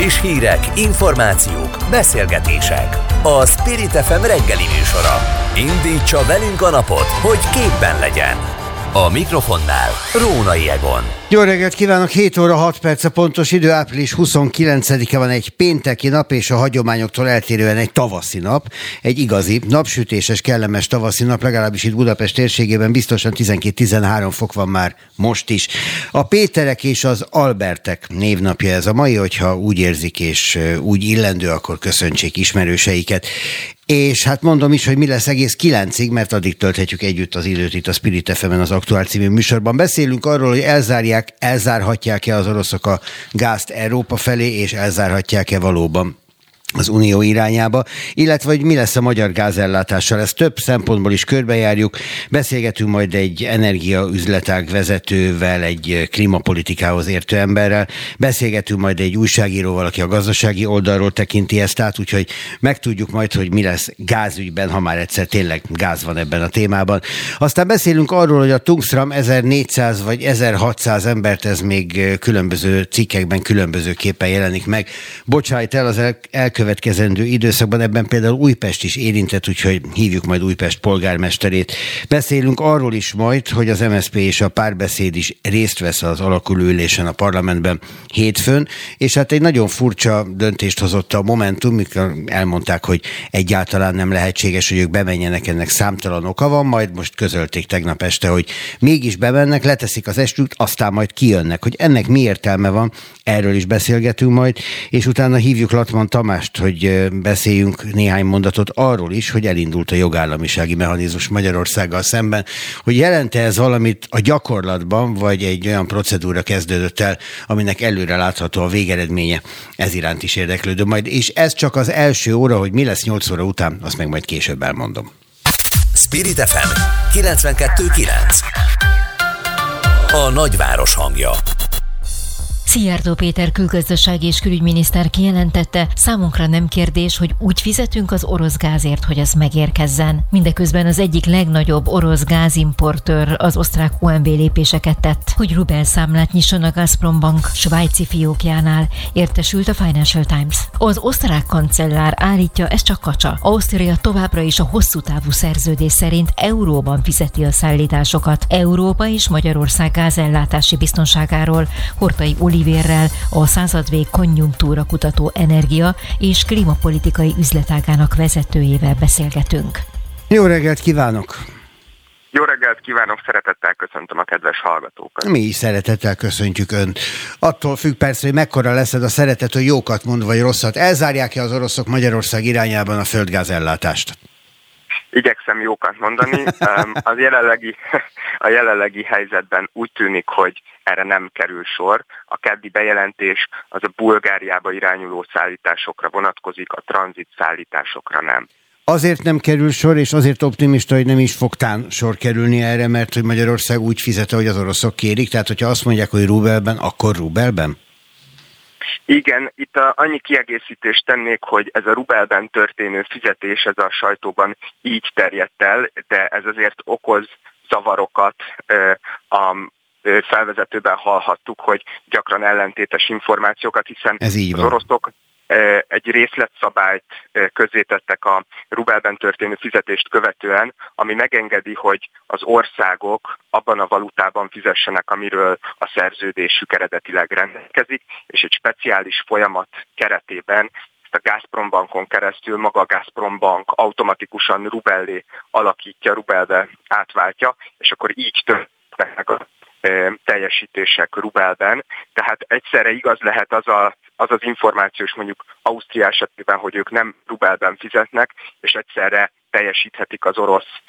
Friss hírek, információk, beszélgetések. A Spirit FM reggeli műsora. Indítsa velünk a napot, hogy képben legyen. A mikrofonnál Rónai Egon. Jó reggelt kívánok, 7 óra 6 perc a pontos idő, április 29-e van egy pénteki nap, és a hagyományoktól eltérően egy tavaszi nap, egy igazi, napsütéses, kellemes tavaszi nap, legalábbis itt Budapest térségében biztosan 12-13 fok van már most is. A Péterek és az Albertek névnapja ez a mai, hogyha úgy érzik és úgy illendő, akkor köszöntsék ismerőseiket. És hát mondom is, hogy mi lesz egész kilencig, mert addig tölthetjük együtt az időt itt a Spirit fm az Aktuál című műsorban. Beszélünk arról, hogy elzárják, elzárhatják-e az oroszok a gázt Európa felé, és elzárhatják-e valóban az Unió irányába, illetve hogy mi lesz a magyar gázellátással. Ezt több szempontból is körbejárjuk. Beszélgetünk majd egy energiaüzletág vezetővel, egy klímapolitikához értő emberrel. Beszélgetünk majd egy újságíróval, aki a gazdasági oldalról tekinti ezt át, úgyhogy megtudjuk majd, hogy mi lesz gázügyben, ha már egyszer tényleg gáz van ebben a témában. Aztán beszélünk arról, hogy a Tungsram 1400 vagy 1600 embert, ez még különböző cikkekben különbözőképpen jelenik meg. Bocsájt el az el- elkövetkezendő időszakban, ebben például Újpest is érintett, úgyhogy hívjuk majd Újpest polgármesterét. Beszélünk arról is majd, hogy az MSZP és a párbeszéd is részt vesz az alakuló ülésen a parlamentben hétfőn, és hát egy nagyon furcsa döntést hozott a Momentum, mikor elmondták, hogy egyáltalán nem lehetséges, hogy ők bemenjenek, ennek számtalan oka van, majd most közölték tegnap este, hogy mégis bemennek, leteszik az estült, aztán majd kijönnek. Hogy ennek mi értelme van, erről is beszélgetünk majd, és utána hívjuk Latman Tamást, hogy beszéljünk néhány mondatot arról is, hogy elindult a jogállamisági mechanizmus Magyarországgal szemben, hogy jelente ez valamit a gyakorlatban, vagy egy olyan procedúra kezdődött el, aminek előre látható a végeredménye. Ez iránt is érdeklődöm majd, és ez csak az első óra, hogy mi lesz 8 óra után, azt meg majd később elmondom. Spirit FM 92.9 A nagyváros hangja Szijjártó Péter külgazdasági és külügyminiszter kijelentette, számunkra nem kérdés, hogy úgy fizetünk az orosz gázért, hogy ez megérkezzen. Mindeközben az egyik legnagyobb orosz gázimportőr az osztrák UMV lépéseket tett, hogy Rubel számlát nyisson a Gazprom Bank svájci fiókjánál, értesült a Financial Times. Az osztrák kancellár állítja, ez csak kacsa. Ausztria továbbra is a hosszú távú szerződés szerint euróban fizeti a szállításokat. Európa és Magyarország gázellátási biztonságáról Hortai Oli Olivérrel, a századvég konjunktúra kutató energia és klímapolitikai üzletágának vezetőjével beszélgetünk. Jó reggelt kívánok! Jó reggelt kívánok, szeretettel köszöntöm a kedves hallgatókat. Mi is szeretettel köszöntjük Önt. Attól függ persze, hogy mekkora leszed a szeretet, hogy jókat mond, vagy rosszat. Elzárják-e az oroszok Magyarország irányában a földgázellátást? Igyekszem jókat mondani. Az jelenlegi, a jelenlegi helyzetben úgy tűnik, hogy erre nem kerül sor. A keddi bejelentés az a Bulgáriába irányuló szállításokra vonatkozik, a tranzit szállításokra nem. Azért nem kerül sor, és azért optimista, hogy nem is fog tán sor kerülni erre, mert hogy Magyarország úgy fizet, hogy az oroszok kérik, tehát hogyha azt mondják, hogy rubelben, akkor rubelben? Igen, itt a, annyi kiegészítést tennék, hogy ez a rubelben történő fizetés, ez a sajtóban így terjedt el, de ez azért okoz zavarokat a felvezetőben hallhattuk, hogy gyakran ellentétes információkat, hiszen Ez így van. az oroszok egy részletszabályt közzétettek a rubelben történő fizetést követően, ami megengedi, hogy az országok abban a valutában fizessenek, amiről a szerződésük eredetileg rendelkezik, és egy speciális folyamat keretében ezt a Gazprom bankon keresztül maga a Gazprom bank automatikusan rubellé alakítja, rubelbe átváltja, és akkor így történnek a teljesítések rubelben. Tehát egyszerre igaz lehet az a, az, az információs mondjuk Ausztria esetében, hogy ők nem rubelben fizetnek, és egyszerre teljesíthetik az orosz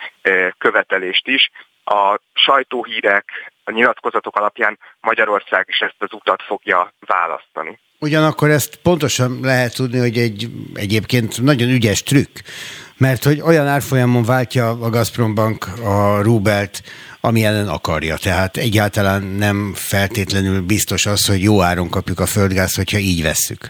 követelést is. A sajtóhírek, a nyilatkozatok alapján Magyarország is ezt az utat fogja választani. Ugyanakkor ezt pontosan lehet tudni, hogy egy egyébként nagyon ügyes trükk, mert hogy olyan árfolyamon váltja a Gazprom Bank a rubelt, ami ellen akarja. Tehát egyáltalán nem feltétlenül biztos az, hogy jó áron kapjuk a földgázt, hogyha így vesszük.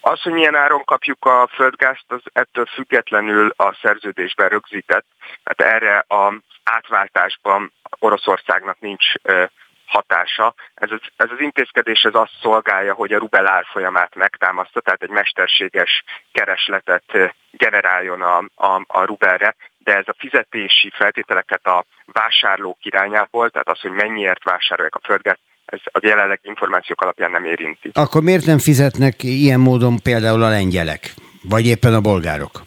Az, hogy milyen áron kapjuk a földgázt, az ettől függetlenül a szerződésben rögzített. Tehát erre a átváltásban Oroszországnak nincs hatása. Ez az, ez az intézkedés ez azt szolgálja, hogy a rubel árfolyamát megtámaszta, tehát egy mesterséges keresletet generáljon a, a, a rubelre, de ez a fizetési feltételeket a vásárlók irányából, tehát az, hogy mennyiért vásárolják a földget, ez a jelenleg információk alapján nem érinti. Akkor miért nem fizetnek ilyen módon például a lengyelek, vagy éppen a bolgárok?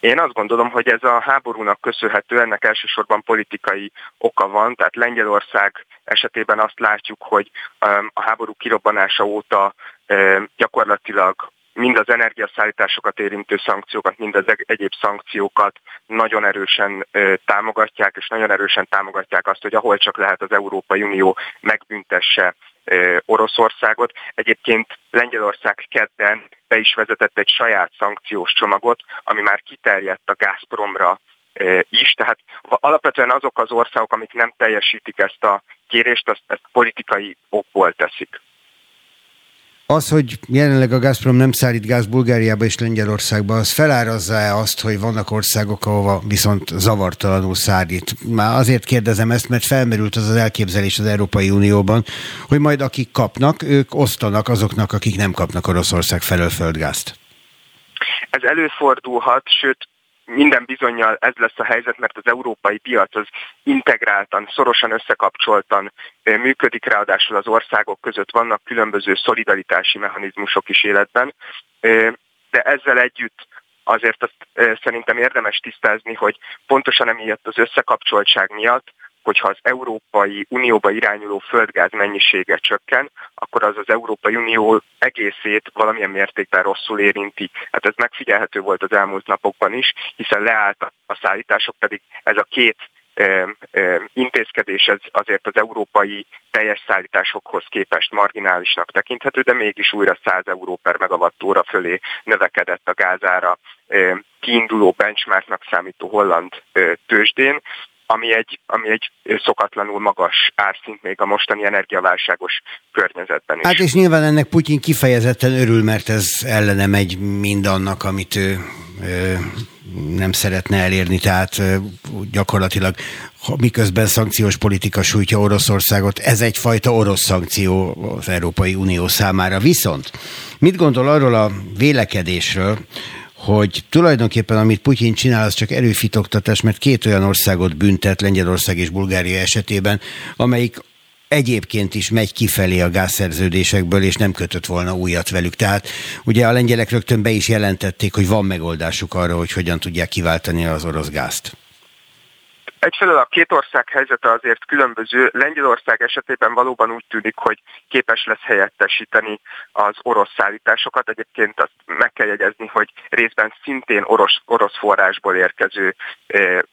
Én azt gondolom, hogy ez a háborúnak köszönhető, ennek elsősorban politikai oka van, tehát Lengyelország esetében azt látjuk, hogy um, a háború kirobbanása óta um, gyakorlatilag mind az energiaszállításokat érintő szankciókat, mind az egyéb szankciókat nagyon erősen támogatják, és nagyon erősen támogatják azt, hogy ahol csak lehet az Európai Unió megbüntesse Oroszországot. Egyébként Lengyelország kedden be is vezetett egy saját szankciós csomagot, ami már kiterjedt a Gazpromra is, tehát alapvetően azok az országok, amik nem teljesítik ezt a kérést, azt, ezt politikai okból teszik. Az, hogy jelenleg a Gazprom nem szállít gáz Bulgáriába és Lengyelországba, az felárazza-e azt, hogy vannak országok, ahova viszont zavartalanul szállít? Már azért kérdezem ezt, mert felmerült az az elképzelés az Európai Unióban, hogy majd akik kapnak, ők osztanak azoknak, akik nem kapnak Oroszország felől földgázt. Ez előfordulhat, sőt minden bizonyal ez lesz a helyzet, mert az európai piac az integráltan, szorosan összekapcsoltan működik, ráadásul az országok között vannak különböző szolidaritási mechanizmusok is életben, de ezzel együtt azért azt szerintem érdemes tisztázni, hogy pontosan emiatt az összekapcsoltság miatt hogyha az Európai Unióba irányuló földgáz mennyisége csökken, akkor az az Európai Unió egészét valamilyen mértékben rosszul érinti. Hát ez megfigyelhető volt az elmúlt napokban is, hiszen leállt a szállítások, pedig ez a két intézkedés ez azért az európai teljes szállításokhoz képest marginálisnak tekinthető, de mégis újra 100 euró per megawattóra fölé növekedett a gázára kiinduló benchmarknak számító holland tőzsdén ami egy, ami egy szokatlanul magas árszint még a mostani energiaválságos környezetben is. Hát és nyilván ennek Putyin kifejezetten örül, mert ez ellene megy mindannak, amit ő, ő nem szeretne elérni, tehát gyakorlatilag miközben szankciós politika sújtja Oroszországot, ez egyfajta orosz szankció az Európai Unió számára. Viszont mit gondol arról a vélekedésről, hogy tulajdonképpen amit Putyin csinál, az csak erőfitoktatás, mert két olyan országot büntet, Lengyelország és Bulgária esetében, amelyik egyébként is megy kifelé a gázszerződésekből, és nem kötött volna újat velük. Tehát ugye a lengyelek rögtön be is jelentették, hogy van megoldásuk arra, hogy hogyan tudják kiváltani az orosz gázt. Egyfelől a két ország helyzete azért különböző. Lengyelország esetében valóban úgy tűnik, hogy képes lesz helyettesíteni az orosz szállításokat. Egyébként azt meg kell jegyezni, hogy részben szintén orosz, orosz forrásból érkező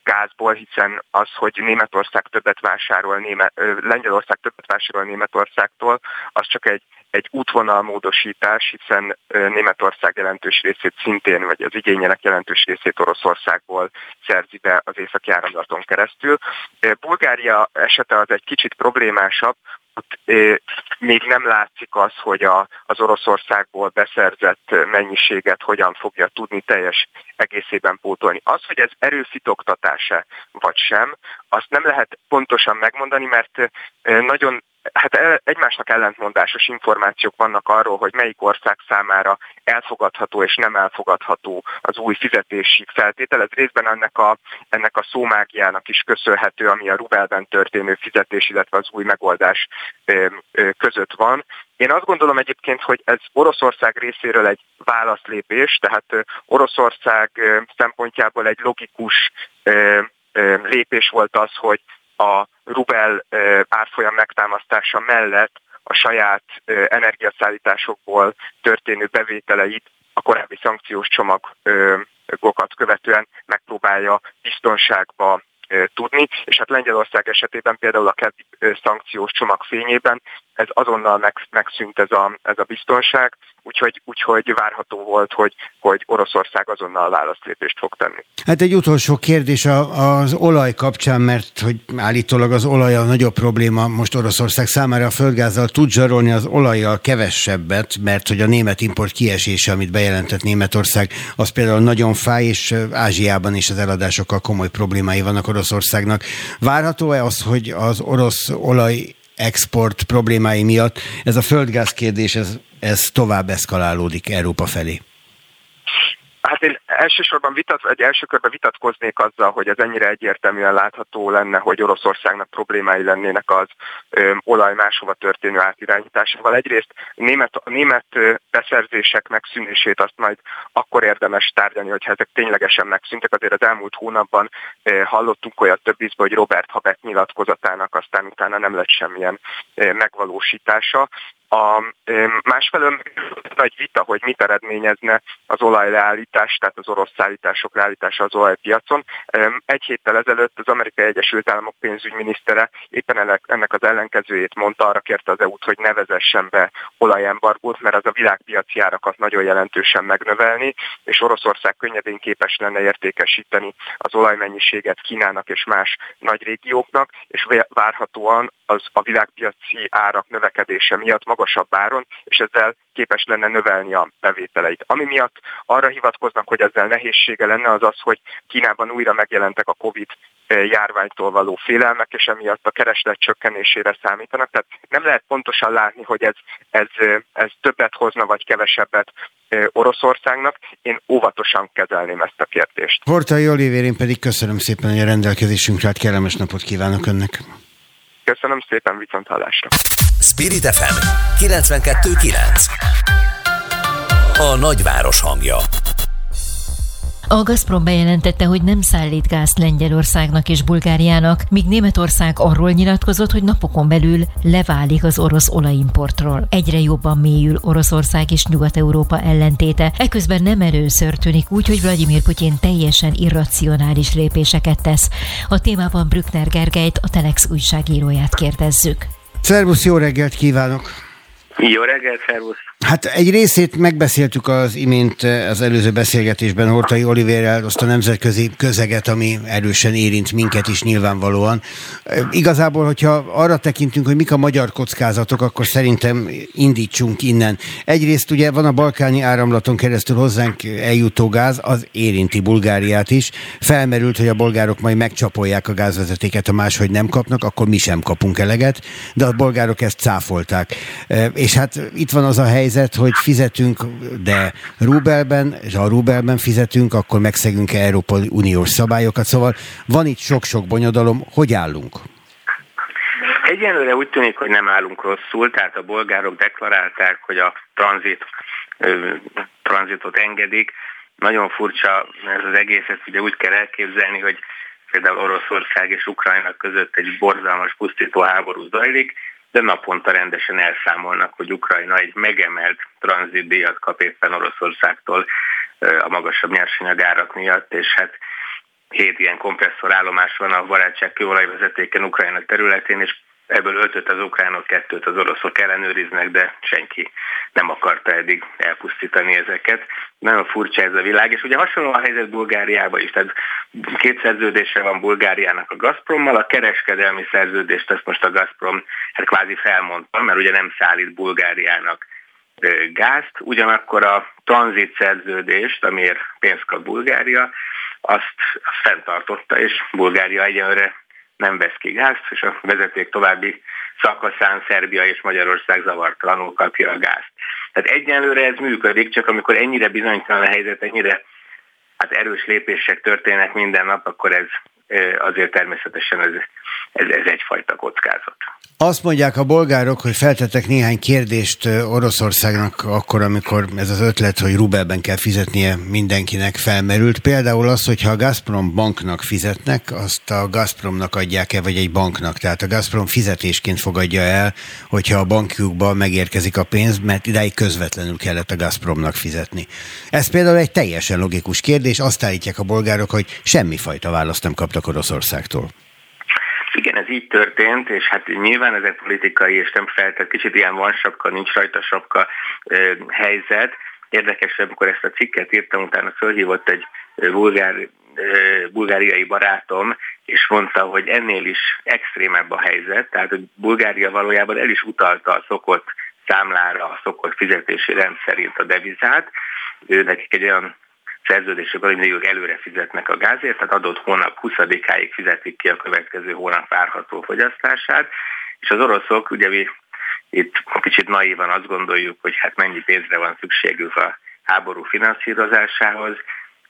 gázból, hiszen az, hogy Németország többet vásárol, Német, Lengyelország többet vásárol Németországtól, az csak egy egy útvonalmódosítás, hiszen Németország jelentős részét szintén, vagy az igényének jelentős részét Oroszországból szerzi be az északi áramlaton keresztül. Bulgária esete az egy kicsit problémásabb, ott még nem látszik az, hogy a, az Oroszországból beszerzett mennyiséget hogyan fogja tudni teljes egészében pótolni. Az, hogy ez erőfitoktatása vagy sem, azt nem lehet pontosan megmondani, mert nagyon hát egymásnak ellentmondásos információk vannak arról, hogy melyik ország számára elfogadható és nem elfogadható az új fizetési feltétel. Ez részben ennek a, ennek a szómágiának is köszönhető, ami a rubelben történő fizetés, illetve az új megoldás között van. Én azt gondolom egyébként, hogy ez Oroszország részéről egy válaszlépés, tehát Oroszország szempontjából egy logikus lépés volt az, hogy a rubel árfolyam megtámasztása mellett a saját energiaszállításokból történő bevételeit a korábbi szankciós csomagokat követően megpróbálja biztonságba tudni, és hát Lengyelország esetében például a keddi szankciós csomag fényében ez azonnal megszűnt ez a, ez a biztonság, úgyhogy, úgyhogy várható volt, hogy, hogy Oroszország azonnal válaszlépést fog tenni. Hát egy utolsó kérdés az olaj kapcsán, mert hogy állítólag az olaj a nagyobb probléma most Oroszország számára a földgázzal tud zsarolni az olajjal kevesebbet, mert hogy a német import kiesése, amit bejelentett Németország, az például nagyon fáj, és Ázsiában is az eladásokkal komoly problémái vannak Oroszországnak. Várható-e az, hogy az orosz olaj export problémái miatt ez a földgáz kérdés, ez, ez tovább eszkalálódik Európa felé. Hát én elsősorban vitat, egy első körben vitatkoznék azzal, hogy ez ennyire egyértelműen látható lenne, hogy Oroszországnak problémái lennének az ö, olaj máshova történő átirányításával. Egyrészt német, német beszerzések megszűnését azt majd akkor érdemes tárgyalni, hogyha ezek ténylegesen megszűntek. Azért az elmúlt hónapban ö, hallottunk olyat több ízből, hogy Robert Habet nyilatkozatának aztán utána nem lett semmilyen ö, megvalósítása. A másfelől nagy vita, hogy mit eredményezne az olajleállítás, tehát az orosz szállítások leállítása az olajpiacon. Egy héttel ezelőtt az Amerikai Egyesült Államok pénzügyminisztere éppen ennek az ellenkezőjét mondta, arra kérte az EU-t, hogy nevezessen be olajembargót, mert az a világpiaci árakat nagyon jelentősen megnövelni, és Oroszország könnyedén képes lenne értékesíteni az olajmennyiséget Kínának és más nagy régióknak, és várhatóan az a világpiaci árak növekedése miatt magasabb áron, és ezzel képes lenne növelni a bevételeit. Ami miatt arra hivatkoznak, hogy ezzel nehézsége lenne, az az, hogy Kínában újra megjelentek a COVID eh, járványtól való félelmek, és emiatt a kereslet csökkenésére számítanak. Tehát nem lehet pontosan látni, hogy ez, ez, eh, ez többet hozna, vagy kevesebbet eh, Oroszországnak. Én óvatosan kezelném ezt a kérdést. Hortai Olivér, én pedig köszönöm szépen, hogy a rendelkezésünkre hát kellemes napot kívánok önnek. Köszönöm szépen, viszont hallásra. Spirit FM 92.9 A nagyváros hangja a Gazprom bejelentette, hogy nem szállít gázt Lengyelországnak és Bulgáriának, míg Németország arról nyilatkozott, hogy napokon belül leválik az orosz olajimportról. Egyre jobban mélyül Oroszország és Nyugat-Európa ellentéte. Eközben nem először tűnik úgy, hogy Vladimir Putyin teljesen irracionális lépéseket tesz. A témában Brückner Gergelyt, a Telex újságíróját kérdezzük. Szervusz, jó reggelt kívánok! Jó reggelt, szervusz! Hát egy részét megbeszéltük az imént eh, az előző beszélgetésben Hortai Olivérrel, azt a nemzetközi közeget, ami erősen érint minket is nyilvánvalóan. Eh, igazából, hogyha arra tekintünk, hogy mik a magyar kockázatok, akkor szerintem indítsunk innen. Egyrészt ugye van a balkáni áramlaton keresztül hozzánk eljutó gáz, az érinti Bulgáriát is. Felmerült, hogy a bolgárok majd megcsapolják a gázvezetéket, ha máshogy nem kapnak, akkor mi sem kapunk eleget, de a bolgárok ezt cáfolták. Eh, és hát itt van az a helyzet, helyzet, hogy fizetünk, de rubelben, és ha rubelben fizetünk, akkor megszegünk Európai Uniós szabályokat. Szóval van itt sok-sok bonyodalom. Hogy állunk? Egyenlőre úgy tűnik, hogy nem állunk rosszul, tehát a bolgárok deklarálták, hogy a tranzit, tranzitot engedik. Nagyon furcsa ez az egész, ezt ugye úgy kell elképzelni, hogy például Oroszország és Ukrajna között egy borzalmas pusztító háború zajlik, de naponta rendesen elszámolnak, hogy Ukrajna egy megemelt tranzitdíjat kap éppen Oroszországtól a magasabb nyersanyagárak miatt, és hát hét ilyen kompresszorállomás van a barátság kőolajvezetéken Ukrajna területén, és ebből ötöt az ukránok, kettőt az oroszok ellenőriznek, de senki nem akarta eddig elpusztítani ezeket. Nagyon furcsa ez a világ, és ugye hasonló a helyzet Bulgáriában is, tehát két szerződése van Bulgáriának a Gazprommal, a kereskedelmi szerződést ezt most a Gazprom hát kvázi felmondta, mert ugye nem szállít Bulgáriának gázt, ugyanakkor a tranzit szerződést, amiért pénzt kap Bulgária, azt, azt fenntartotta, és Bulgária egyenlőre nem vesz ki gázt, és a vezeték további szakaszán Szerbia és Magyarország zavartalanul kapja a gázt. Tehát egyenlőre ez működik, csak amikor ennyire bizonytalan a helyzet, ennyire hát erős lépések történnek minden nap, akkor ez azért természetesen ez, ez, ez egyfajta kockázat. Azt mondják a bolgárok, hogy feltettek néhány kérdést Oroszországnak akkor, amikor ez az ötlet, hogy rubelben kell fizetnie mindenkinek felmerült. Például az, hogyha a Gazprom banknak fizetnek, azt a Gazpromnak adják-e, vagy egy banknak. Tehát a Gazprom fizetésként fogadja el, hogyha a bankjukba megérkezik a pénz, mert idáig közvetlenül kellett a Gazpromnak fizetni. Ez például egy teljesen logikus kérdés. Azt állítják a bolgárok, hogy semmifajta választ nem kaptak Oroszországtól. Igen, ez így történt, és hát nyilván ez egy politikai és nem feltett, kicsit ilyen van sapka, nincs rajta sapka ö, helyzet. Érdekes, amikor ezt a cikket írtam, utána fölhívott egy bulgár, bulgáriai barátom, és mondta, hogy ennél is extrémebb a helyzet, tehát hogy Bulgária valójában el is utalta a szokott számlára, a szokott fizetési rend szerint a devizát. Ő nekik egy olyan szerződések mindig előre fizetnek a gázért, tehát adott hónap 20-áig fizetik ki a következő hónap várható fogyasztását, és az oroszok, ugye mi itt kicsit naívan azt gondoljuk, hogy hát mennyi pénzre van szükségük a háború finanszírozásához,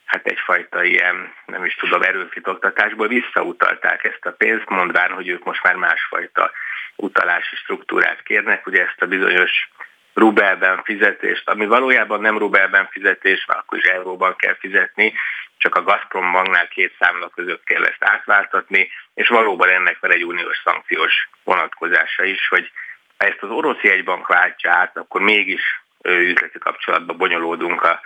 hát egyfajta ilyen, nem is tudom, erőfitoktatásból visszautalták ezt a pénzt, mondván, hogy ők most már másfajta utalási struktúrát kérnek, ugye ezt a bizonyos rubelben fizetést, ami valójában nem rubelben fizetés, mert akkor is euróban kell fizetni, csak a Gazprom banknál két számla között kell ezt átváltatni, és valóban ennek van egy uniós szankciós vonatkozása is, hogy ha ezt az orosz jegybank váltja át, akkor mégis üzleti kapcsolatba bonyolódunk a,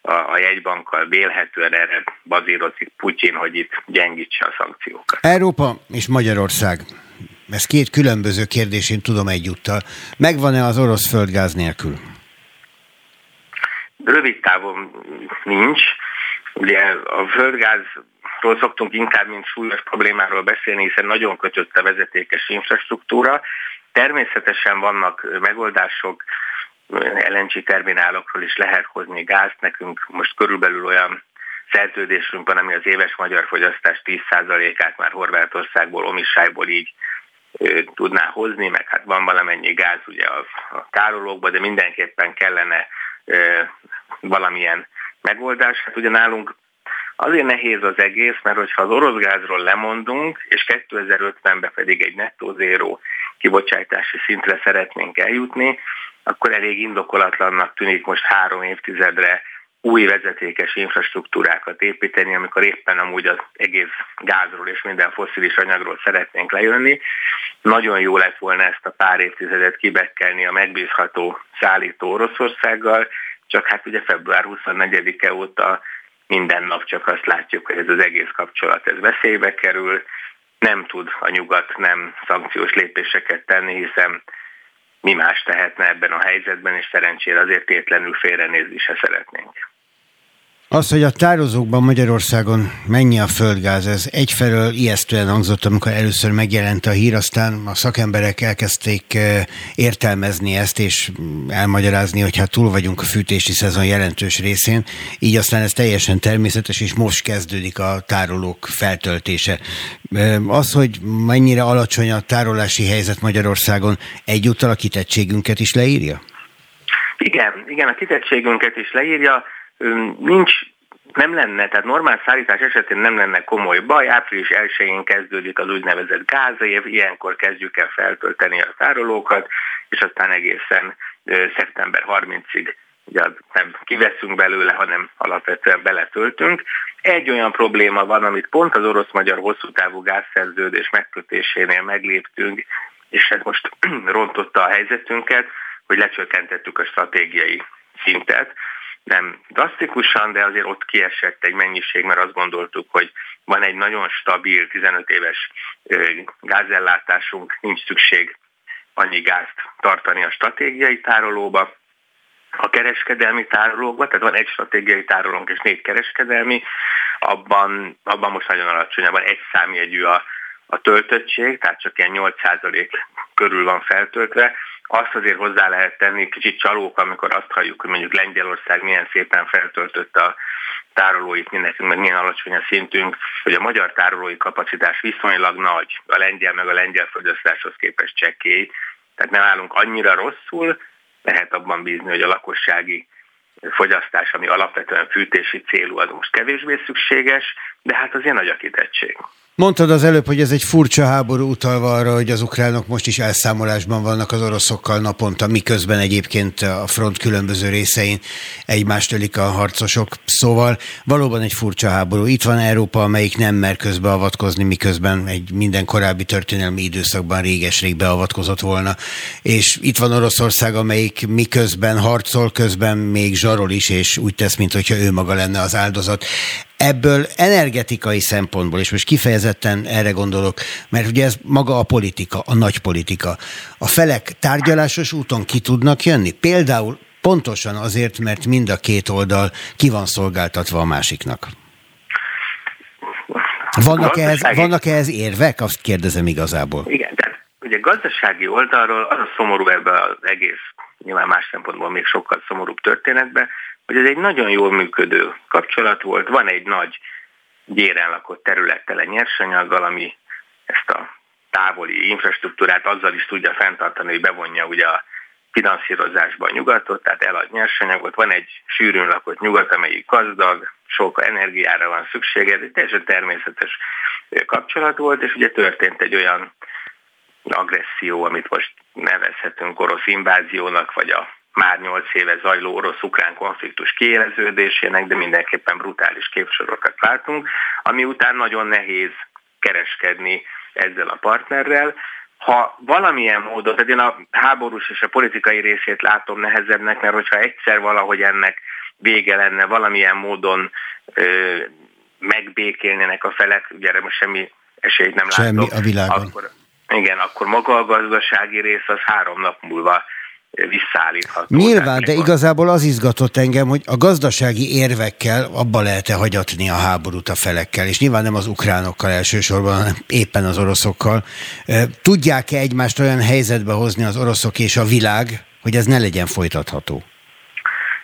a, a jegybankkal, vélhetően erre bazírozik Putyin, hogy itt gyengítse a szankciókat. Európa és Magyarország. Ez két különböző kérdés, én tudom egyúttal. Megvan-e az orosz földgáz nélkül? Rövid távon nincs. Ugye a földgázról szoktunk inkább, mint súlyos problémáról beszélni, hiszen nagyon kötött a vezetékes infrastruktúra. Természetesen vannak megoldások, LNG terminálokról is lehet hozni gázt. Nekünk most körülbelül olyan szerződésünk van, ami az éves magyar fogyasztás 10%-át már Horvátországból, Omisájból így tudná hozni, meg hát van valamennyi gáz ugye a, a tárolókban, de mindenképpen kellene valamilyen megoldás. Hát ugye nálunk azért nehéz az egész, mert hogyha az orosz gázról lemondunk, és 2050-ben pedig egy nettó zéró kibocsátási szintre szeretnénk eljutni, akkor elég indokolatlannak tűnik most három évtizedre új vezetékes infrastruktúrákat építeni, amikor éppen amúgy az egész gázról és minden foszilis anyagról szeretnénk lejönni. Nagyon jó lett volna ezt a pár évtizedet kibekkelni a megbízható szállító Oroszországgal, csak hát ugye február 24-e óta minden nap csak azt látjuk, hogy ez az egész kapcsolat ez veszélybe kerül, nem tud a nyugat nem szankciós lépéseket tenni, hiszen mi más tehetne ebben a helyzetben, és szerencsére azért tétlenül félrenézni se szeretnénk. Az, hogy a tározókban Magyarországon mennyi a földgáz, ez egyfelől ijesztően hangzott, amikor először megjelent a hír, aztán a szakemberek elkezdték értelmezni ezt, és elmagyarázni, hogy hát túl vagyunk a fűtési szezon jelentős részén, így aztán ez teljesen természetes, és most kezdődik a tárolók feltöltése. Az, hogy mennyire alacsony a tárolási helyzet Magyarországon, egyúttal a kitettségünket is leírja? Igen, igen, a kitettségünket is leírja nincs nem lenne, tehát normál szállítás esetén nem lenne komoly baj, április 1-én kezdődik az úgynevezett gázév, ilyenkor kezdjük el feltölteni a tárolókat, és aztán egészen szeptember 30-ig ugye nem kiveszünk belőle, hanem alapvetően beletöltünk. Egy olyan probléma van, amit pont az orosz-magyar hosszú távú gázszerződés megkötésénél megléptünk, és ez most rontotta a helyzetünket, hogy lecsökkentettük a stratégiai szintet nem drasztikusan, de azért ott kiesett egy mennyiség, mert azt gondoltuk, hogy van egy nagyon stabil 15 éves gázellátásunk, nincs szükség annyi gázt tartani a stratégiai tárolóba. A kereskedelmi tárolókban, tehát van egy stratégiai tárolónk és négy kereskedelmi, abban, abban most nagyon alacsony, van egy számjegyű a, a töltöttség, tehát csak ilyen 8% körül van feltöltve, azt azért hozzá lehet tenni, kicsit csalók, amikor azt halljuk, hogy mondjuk Lengyelország milyen szépen feltöltött a tárolóit, mi nekünk meg milyen alacsony a szintünk, hogy a magyar tárolói kapacitás viszonylag nagy, a lengyel meg a lengyel fogyasztáshoz képest csekkély, tehát nem állunk annyira rosszul, lehet abban bízni, hogy a lakossági fogyasztás, ami alapvetően fűtési célú, az most kevésbé szükséges, de hát az ilyen nagy a kitettség. Mondtad az előbb, hogy ez egy furcsa háború utalva arra, hogy az ukránok most is elszámolásban vannak az oroszokkal naponta, miközben egyébként a front különböző részein egymást ölik a harcosok. Szóval valóban egy furcsa háború. Itt van Európa, amelyik nem mer közbeavatkozni, miközben egy minden korábbi történelmi időszakban réges-rég beavatkozott volna. És itt van Oroszország, amelyik miközben harcol, közben még zsarol is, és úgy tesz, mintha ő maga lenne az áldozat. Ebből energetikai szempontból, és most kifejezetten erre gondolok, mert ugye ez maga a politika, a nagy politika. A felek tárgyalásos úton ki tudnak jönni? Például pontosan azért, mert mind a két oldal ki van szolgáltatva a másiknak. Vannak ehhez, vannak ehhez érvek? Azt kérdezem igazából. Igen, de ugye gazdasági oldalról az a szomorú ebbe az egész, nyilván más szempontból még sokkal szomorúbb történetben, hogy ez egy nagyon jól működő kapcsolat volt. Van egy nagy gyéren lakott egy nyersanyaggal, ami ezt a távoli infrastruktúrát azzal is tudja fenntartani, hogy bevonja ugye a finanszírozásba a nyugatot, tehát elad nyersanyagot. Van egy sűrűn lakott nyugat, amelyik gazdag, sok energiára van szüksége, ez egy teljesen természetes kapcsolat volt, és ugye történt egy olyan agresszió, amit most nevezhetünk orosz inváziónak, vagy a már nyolc éve zajló orosz-ukrán konfliktus kiéleződésének, de mindenképpen brutális képsorokat látunk, ami után nagyon nehéz kereskedni ezzel a partnerrel. Ha valamilyen módon, tehát én a háborús és a politikai részét látom nehezebbnek, mert hogyha egyszer valahogy ennek vége lenne, valamilyen módon ö, megbékélnének a felek, ugye erre most semmi esélyt nem látom. Semmi a világon. Akkor, igen, akkor maga a gazdasági rész az három nap múlva visszaállítható. Nyilván, de igazából az izgatott engem, hogy a gazdasági érvekkel abba lehet-e hagyatni a háborút a felekkel, és nyilván nem az ukránokkal elsősorban, hanem éppen az oroszokkal. Tudják-e egymást olyan helyzetbe hozni az oroszok és a világ, hogy ez ne legyen folytatható?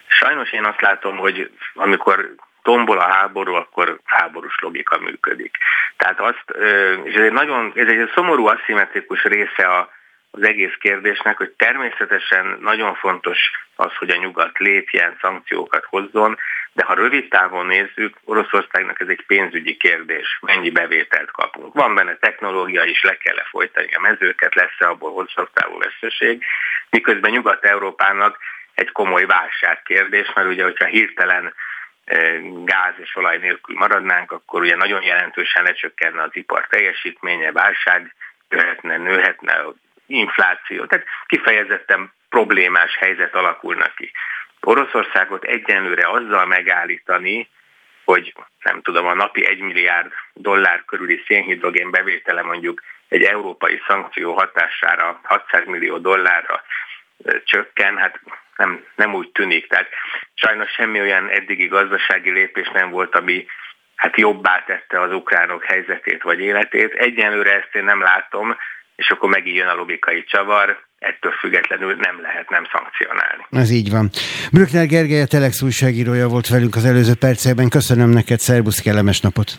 Sajnos én azt látom, hogy amikor tombol a háború, akkor háborús logika működik. Tehát azt, és ez egy nagyon, ez egy szomorú aszimmetrikus része a az egész kérdésnek, hogy természetesen nagyon fontos az, hogy a nyugat lépjen, szankciókat hozzon, de ha rövid távon nézzük, Oroszországnak ez egy pénzügyi kérdés, mennyi bevételt kapunk. Van benne technológia is, le kell -e folytani a mezőket, lesz-e abból hosszabb távú veszteség, miközben Nyugat-Európának egy komoly válságkérdés, mert ugye, hogyha hirtelen e, gáz és olaj nélkül maradnánk, akkor ugye nagyon jelentősen lecsökkenne az ipar teljesítménye, válság jöhetne, nőhetne infláció. Tehát kifejezetten problémás helyzet alakulnak ki. Oroszországot egyenlőre azzal megállítani, hogy nem tudom, a napi 1 milliárd dollár körüli szénhidrogén bevétele mondjuk egy európai szankció hatására 600 millió dollárra csökken, hát nem, nem úgy tűnik. Tehát sajnos semmi olyan eddigi gazdasági lépés nem volt, ami hát jobbá tette az ukránok helyzetét vagy életét. Egyenlőre ezt én nem látom, és akkor megint jön a logikai csavar, ettől függetlenül nem lehet nem szankcionálni. Ez így van. Brückner Gergely, a Telex újságírója volt velünk az előző percekben. Köszönöm neked, szervusz, kellemes napot!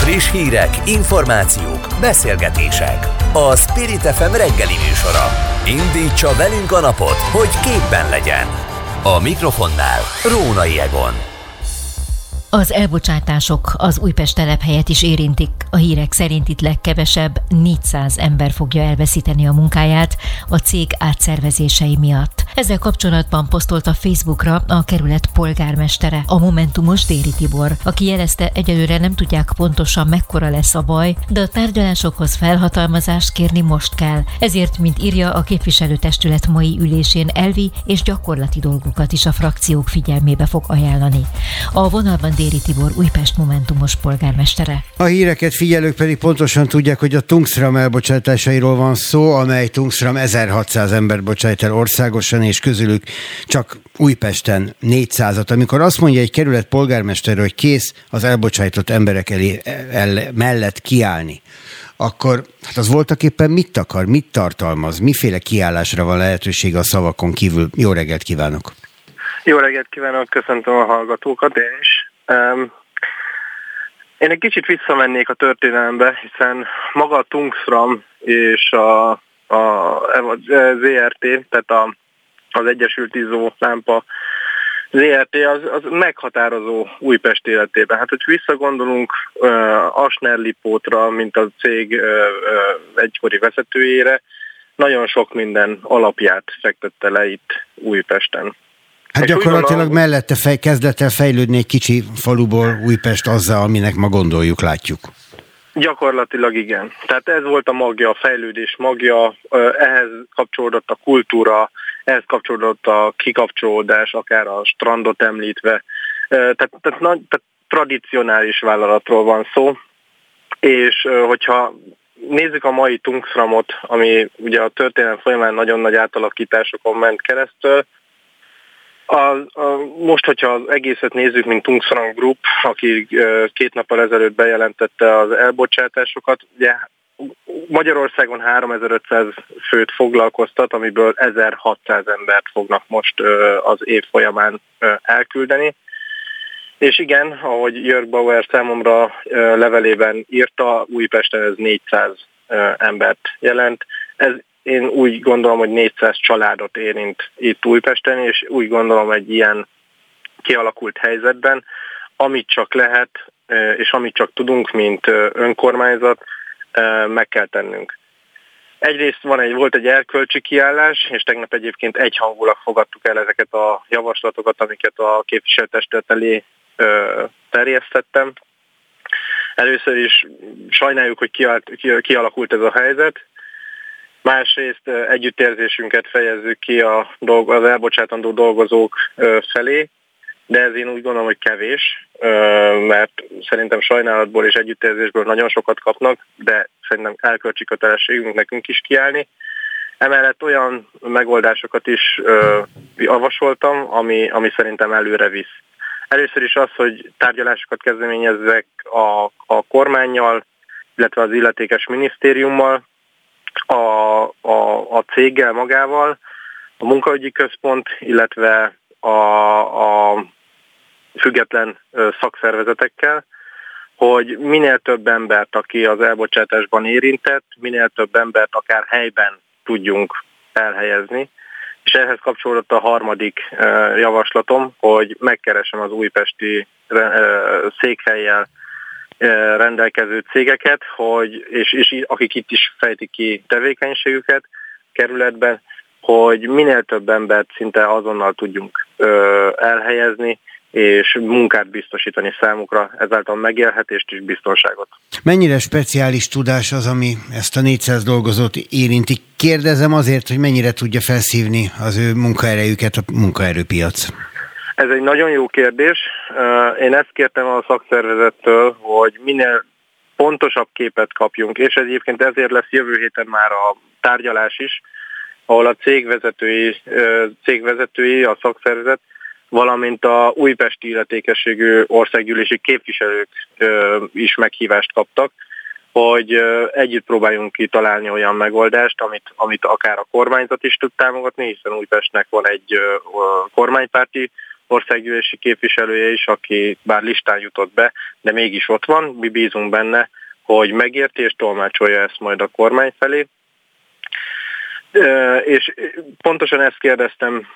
Friss hírek, információk, beszélgetések. A Spirit FM reggeli műsora. Indítsa velünk a napot, hogy képben legyen. A mikrofonnál Rónai Egon. Az elbocsátások az Újpest telephelyet is érintik. A hírek szerint itt legkevesebb 400 ember fogja elveszíteni a munkáját a cég átszervezései miatt. Ezzel kapcsolatban posztolt a Facebookra a kerület polgármestere, a Momentumos Déri Tibor, aki jelezte, egyelőre nem tudják pontosan mekkora lesz a baj, de a tárgyalásokhoz felhatalmazást kérni most kell. Ezért, mint írja a képviselőtestület mai ülésén elvi és gyakorlati dolgokat is a frakciók figyelmébe fog ajánlani. A vonalban Déri Tibor Újpest Momentumos polgármestere. A híreket figyelők pedig pontosan tudják, hogy a Tungsram elbocsátásairól van szó, amely Tungsram 1600 ember bocsájt el országosan, és közülük csak Újpesten 400-at. Amikor azt mondja egy kerület polgármester, hogy kész az elbocsájtott emberek elé, el, mellett kiállni, akkor hát az voltak éppen mit akar, mit tartalmaz, miféle kiállásra van lehetőség a szavakon kívül. Jó reggelt kívánok! Jó reggelt kívánok, köszöntöm a hallgatókat én is. Um, én egy kicsit visszamennék a történelembe, hiszen maga a Tungsram és a, a, a ZRT, tehát a, az Egyesült Izzó Lámpa ZRT az, az meghatározó Újpest életében. Hát, hogy visszagondolunk uh, Asner Lipótra, mint a cég uh, uh, egykori vezetőjére, nagyon sok minden alapját fektette le itt Újpesten. Hát és gyakorlatilag mellette fej, kezdett el fejlődni egy kicsi faluból Újpest azzal, aminek ma gondoljuk, látjuk. Gyakorlatilag igen. Tehát ez volt a magja, a fejlődés magja, ehhez kapcsolódott a kultúra, ehhez kapcsolódott a kikapcsolódás, akár a strandot említve. Tehát, tehát, nagy, tehát tradicionális vállalatról van szó, és hogyha nézzük a mai Tungsramot, ami ugye a történelem folyamán nagyon nagy átalakításokon ment keresztül, a, a, most, hogyha az egészet nézzük, mint Tungsrang Group, aki két nappal ezelőtt bejelentette az elbocsátásokat, ugye Magyarországon 3500 főt foglalkoztat, amiből 1600 embert fognak most az év folyamán elküldeni. És igen, ahogy Jörg Bauer számomra levelében írta, Újpesten ez 400 embert jelent. Ez én úgy gondolom, hogy 400 családot érint itt Újpesten, és úgy gondolom egy ilyen kialakult helyzetben, amit csak lehet, és amit csak tudunk, mint önkormányzat, meg kell tennünk. Egyrészt van egy, volt egy erkölcsi kiállás, és tegnap egyébként egyhangulag fogadtuk el ezeket a javaslatokat, amiket a képviselőtestület elé terjesztettem. Először is sajnáljuk, hogy kialakult ez a helyzet. Másrészt együttérzésünket fejezzük ki a dolg, az elbocsátandó dolgozók felé, de ez én úgy gondolom, hogy kevés, mert szerintem sajnálatból és együttérzésből nagyon sokat kapnak, de szerintem elkölcsi kötelességünk nekünk is kiállni. Emellett olyan megoldásokat is javasoltam, ami, ami szerintem előre visz. Először is az, hogy tárgyalásokat kezdeményezzek a, a kormányjal, illetve az illetékes minisztériummal, a, a, a céggel magával, a munkaügyi központ, illetve a, a független szakszervezetekkel, hogy minél több embert, aki az elbocsátásban érintett, minél több embert akár helyben tudjunk elhelyezni. És ehhez kapcsolódott a harmadik javaslatom, hogy megkeresem az újpesti székhelyjel rendelkező cégeket, hogy, és, és akik itt is fejtik ki tevékenységüket kerületben, hogy minél több embert szinte azonnal tudjunk elhelyezni, és munkát biztosítani számukra, ezáltal megélhetést és biztonságot. Mennyire speciális tudás az, ami ezt a 400 dolgozót érinti? Kérdezem azért, hogy mennyire tudja felszívni az ő munkaerejüket a munkaerőpiac. Ez egy nagyon jó kérdés. Én ezt kértem a szakszervezettől, hogy minél pontosabb képet kapjunk, és egyébként ezért lesz jövő héten már a tárgyalás is, ahol a cégvezetői, cégvezetői a szakszervezet valamint a újpesti illetékességű országgyűlési képviselők is meghívást kaptak, hogy együtt próbáljunk ki találni olyan megoldást, amit, amit akár a kormányzat is tud támogatni, hiszen Újpestnek van egy kormánypárti országgyűlési képviselője is, aki bár listán jutott be, de mégis ott van. Mi bízunk benne, hogy megérti és tolmácsolja ezt majd a kormány felé, és pontosan ezt kérdeztem,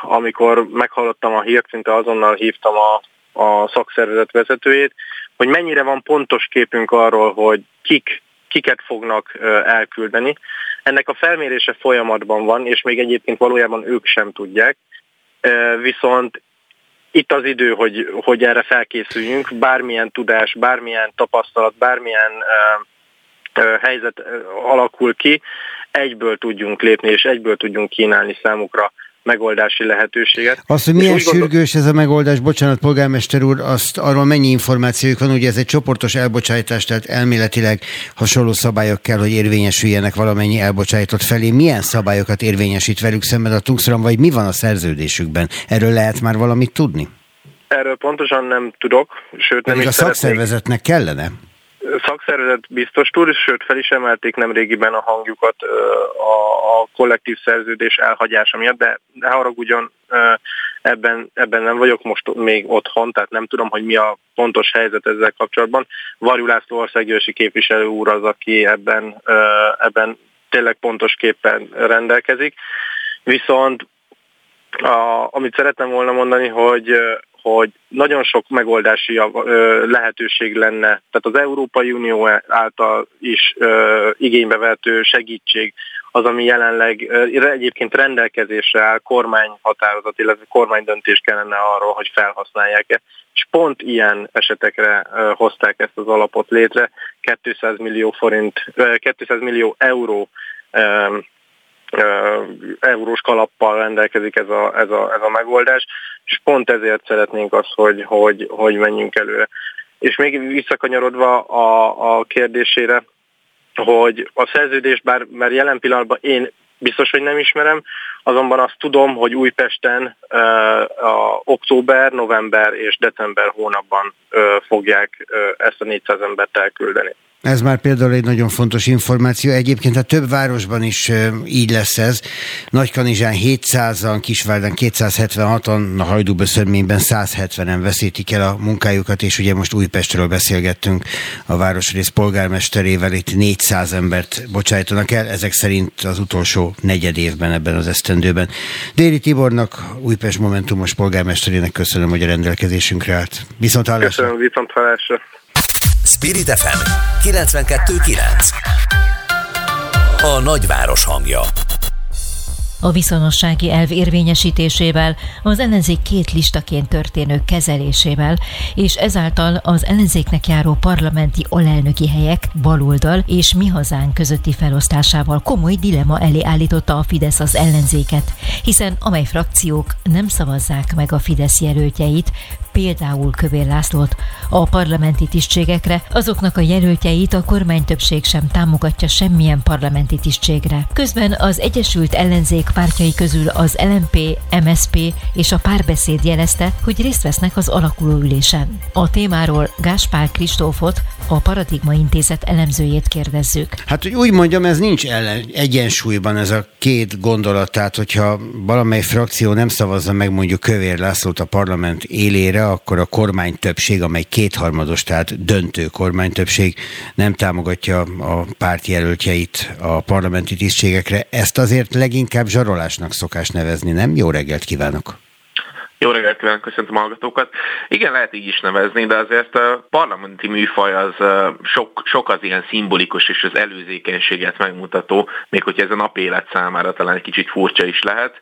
amikor meghallottam a hírt, szinte azonnal hívtam a, a szakszervezet vezetőjét, hogy mennyire van pontos képünk arról, hogy kik, kiket fognak elküldeni. Ennek a felmérése folyamatban van, és még egyébként valójában ők sem tudják. Viszont itt az idő, hogy, hogy erre felkészüljünk, bármilyen tudás, bármilyen tapasztalat, bármilyen helyzet alakul ki, egyből tudjunk lépni, és egyből tudjunk kínálni számukra megoldási lehetőséget. Az, hogy milyen sürgős ez a megoldás, bocsánat, polgármester úr, azt arról mennyi információjuk van, ugye ez egy csoportos elbocsátás, tehát elméletileg hasonló szabályok kell, hogy érvényesüljenek valamennyi elbocsájtott felé. Milyen szabályokat érvényesít velük szemben a Tungsram, vagy mi van a szerződésükben? Erről lehet már valamit tudni? Erről pontosan nem tudok, sőt nem Pedig is a szakszervezetnek kellene? Szakszervezet biztos túl, sőt fel is emelték nem régiben a hangjukat a, a kollektív szerződés elhagyása miatt, de ne haragudjon, ebben, ebben nem vagyok most még otthon, tehát nem tudom, hogy mi a pontos helyzet ezzel kapcsolatban. Varjú László országgyűlési képviselő úr az, aki ebben, ebben tényleg pontos képpen rendelkezik. Viszont a, amit szeretném volna mondani, hogy hogy nagyon sok megoldási lehetőség lenne, tehát az Európai Unió által is igénybe vehető segítség az, ami jelenleg egyébként rendelkezésre áll, kormányhatározat, illetve kormánydöntés kellene arról, hogy felhasználják-e. És pont ilyen esetekre hozták ezt az alapot létre, 200 millió forint, 200 millió euró eurós kalappal rendelkezik ez a, ez, a, ez a megoldás, és pont ezért szeretnénk azt, hogy, hogy, hogy menjünk előre. És még visszakanyarodva a, a kérdésére, hogy a szerződés, bár mert jelen pillanatban én biztos, hogy nem ismerem, azonban azt tudom, hogy Újpesten a október, november és december hónapban fogják ezt a 400 embert elküldeni. Ez már például egy nagyon fontos információ. Egyébként a több városban is így lesz ez. Nagykanizsán 700-an, Kisvárdán 276-an, a Hajdúböszörményben 170-en veszítik el a munkájukat, és ugye most Újpestről beszélgettünk a városrész polgármesterével, itt 400 embert bocsájtanak el, ezek szerint az utolsó negyed évben ebben az esztendőben. Déri Tibornak, Újpest Momentumos polgármesterének köszönöm, hogy a rendelkezésünkre állt. Viszont hallásra. Köszönöm, viszont hallásra. Spirit FM 92.9 A nagyváros hangja. A viszonossági elv érvényesítésével, az ellenzék két listaként történő kezelésével, és ezáltal az ellenzéknek járó parlamenti alelnöki helyek baloldal és mi hazánk közötti felosztásával komoly dilema elé állította a Fidesz az ellenzéket, hiszen amely frakciók nem szavazzák meg a Fidesz jelöltjeit, például Kövér Lászlót a parlamenti tisztségekre, azoknak a jelöltjeit a kormánytöbbség sem támogatja semmilyen parlamenti tisztségre. Közben az Egyesült Ellenzék pártjai közül az LMP, MSP és a párbeszéd jelezte, hogy részt vesznek az alakuló ülésen. A témáról Gáspár Kristófot, a Paradigma Intézet elemzőjét kérdezzük. Hát, hogy úgy mondjam, ez nincs ellen, egyensúlyban ez a két gondolat, tehát hogyha valamely frakció nem szavazza meg mondjuk Kövér Lászlót a parlament élére, akkor a kormány többség, amely kétharmados, tehát döntő kormány többség nem támogatja a pártjelöltjeit a parlamenti tisztségekre. Ezt azért leginkább zsarolásnak szokás nevezni, nem? Jó reggelt kívánok! Jó reggelt kívánok, köszöntöm a hallgatókat. Igen, lehet így is nevezni, de azért a parlamenti műfaj az sok, sok az ilyen szimbolikus és az előzékenységet megmutató, még hogyha ez a nap élet számára talán egy kicsit furcsa is lehet.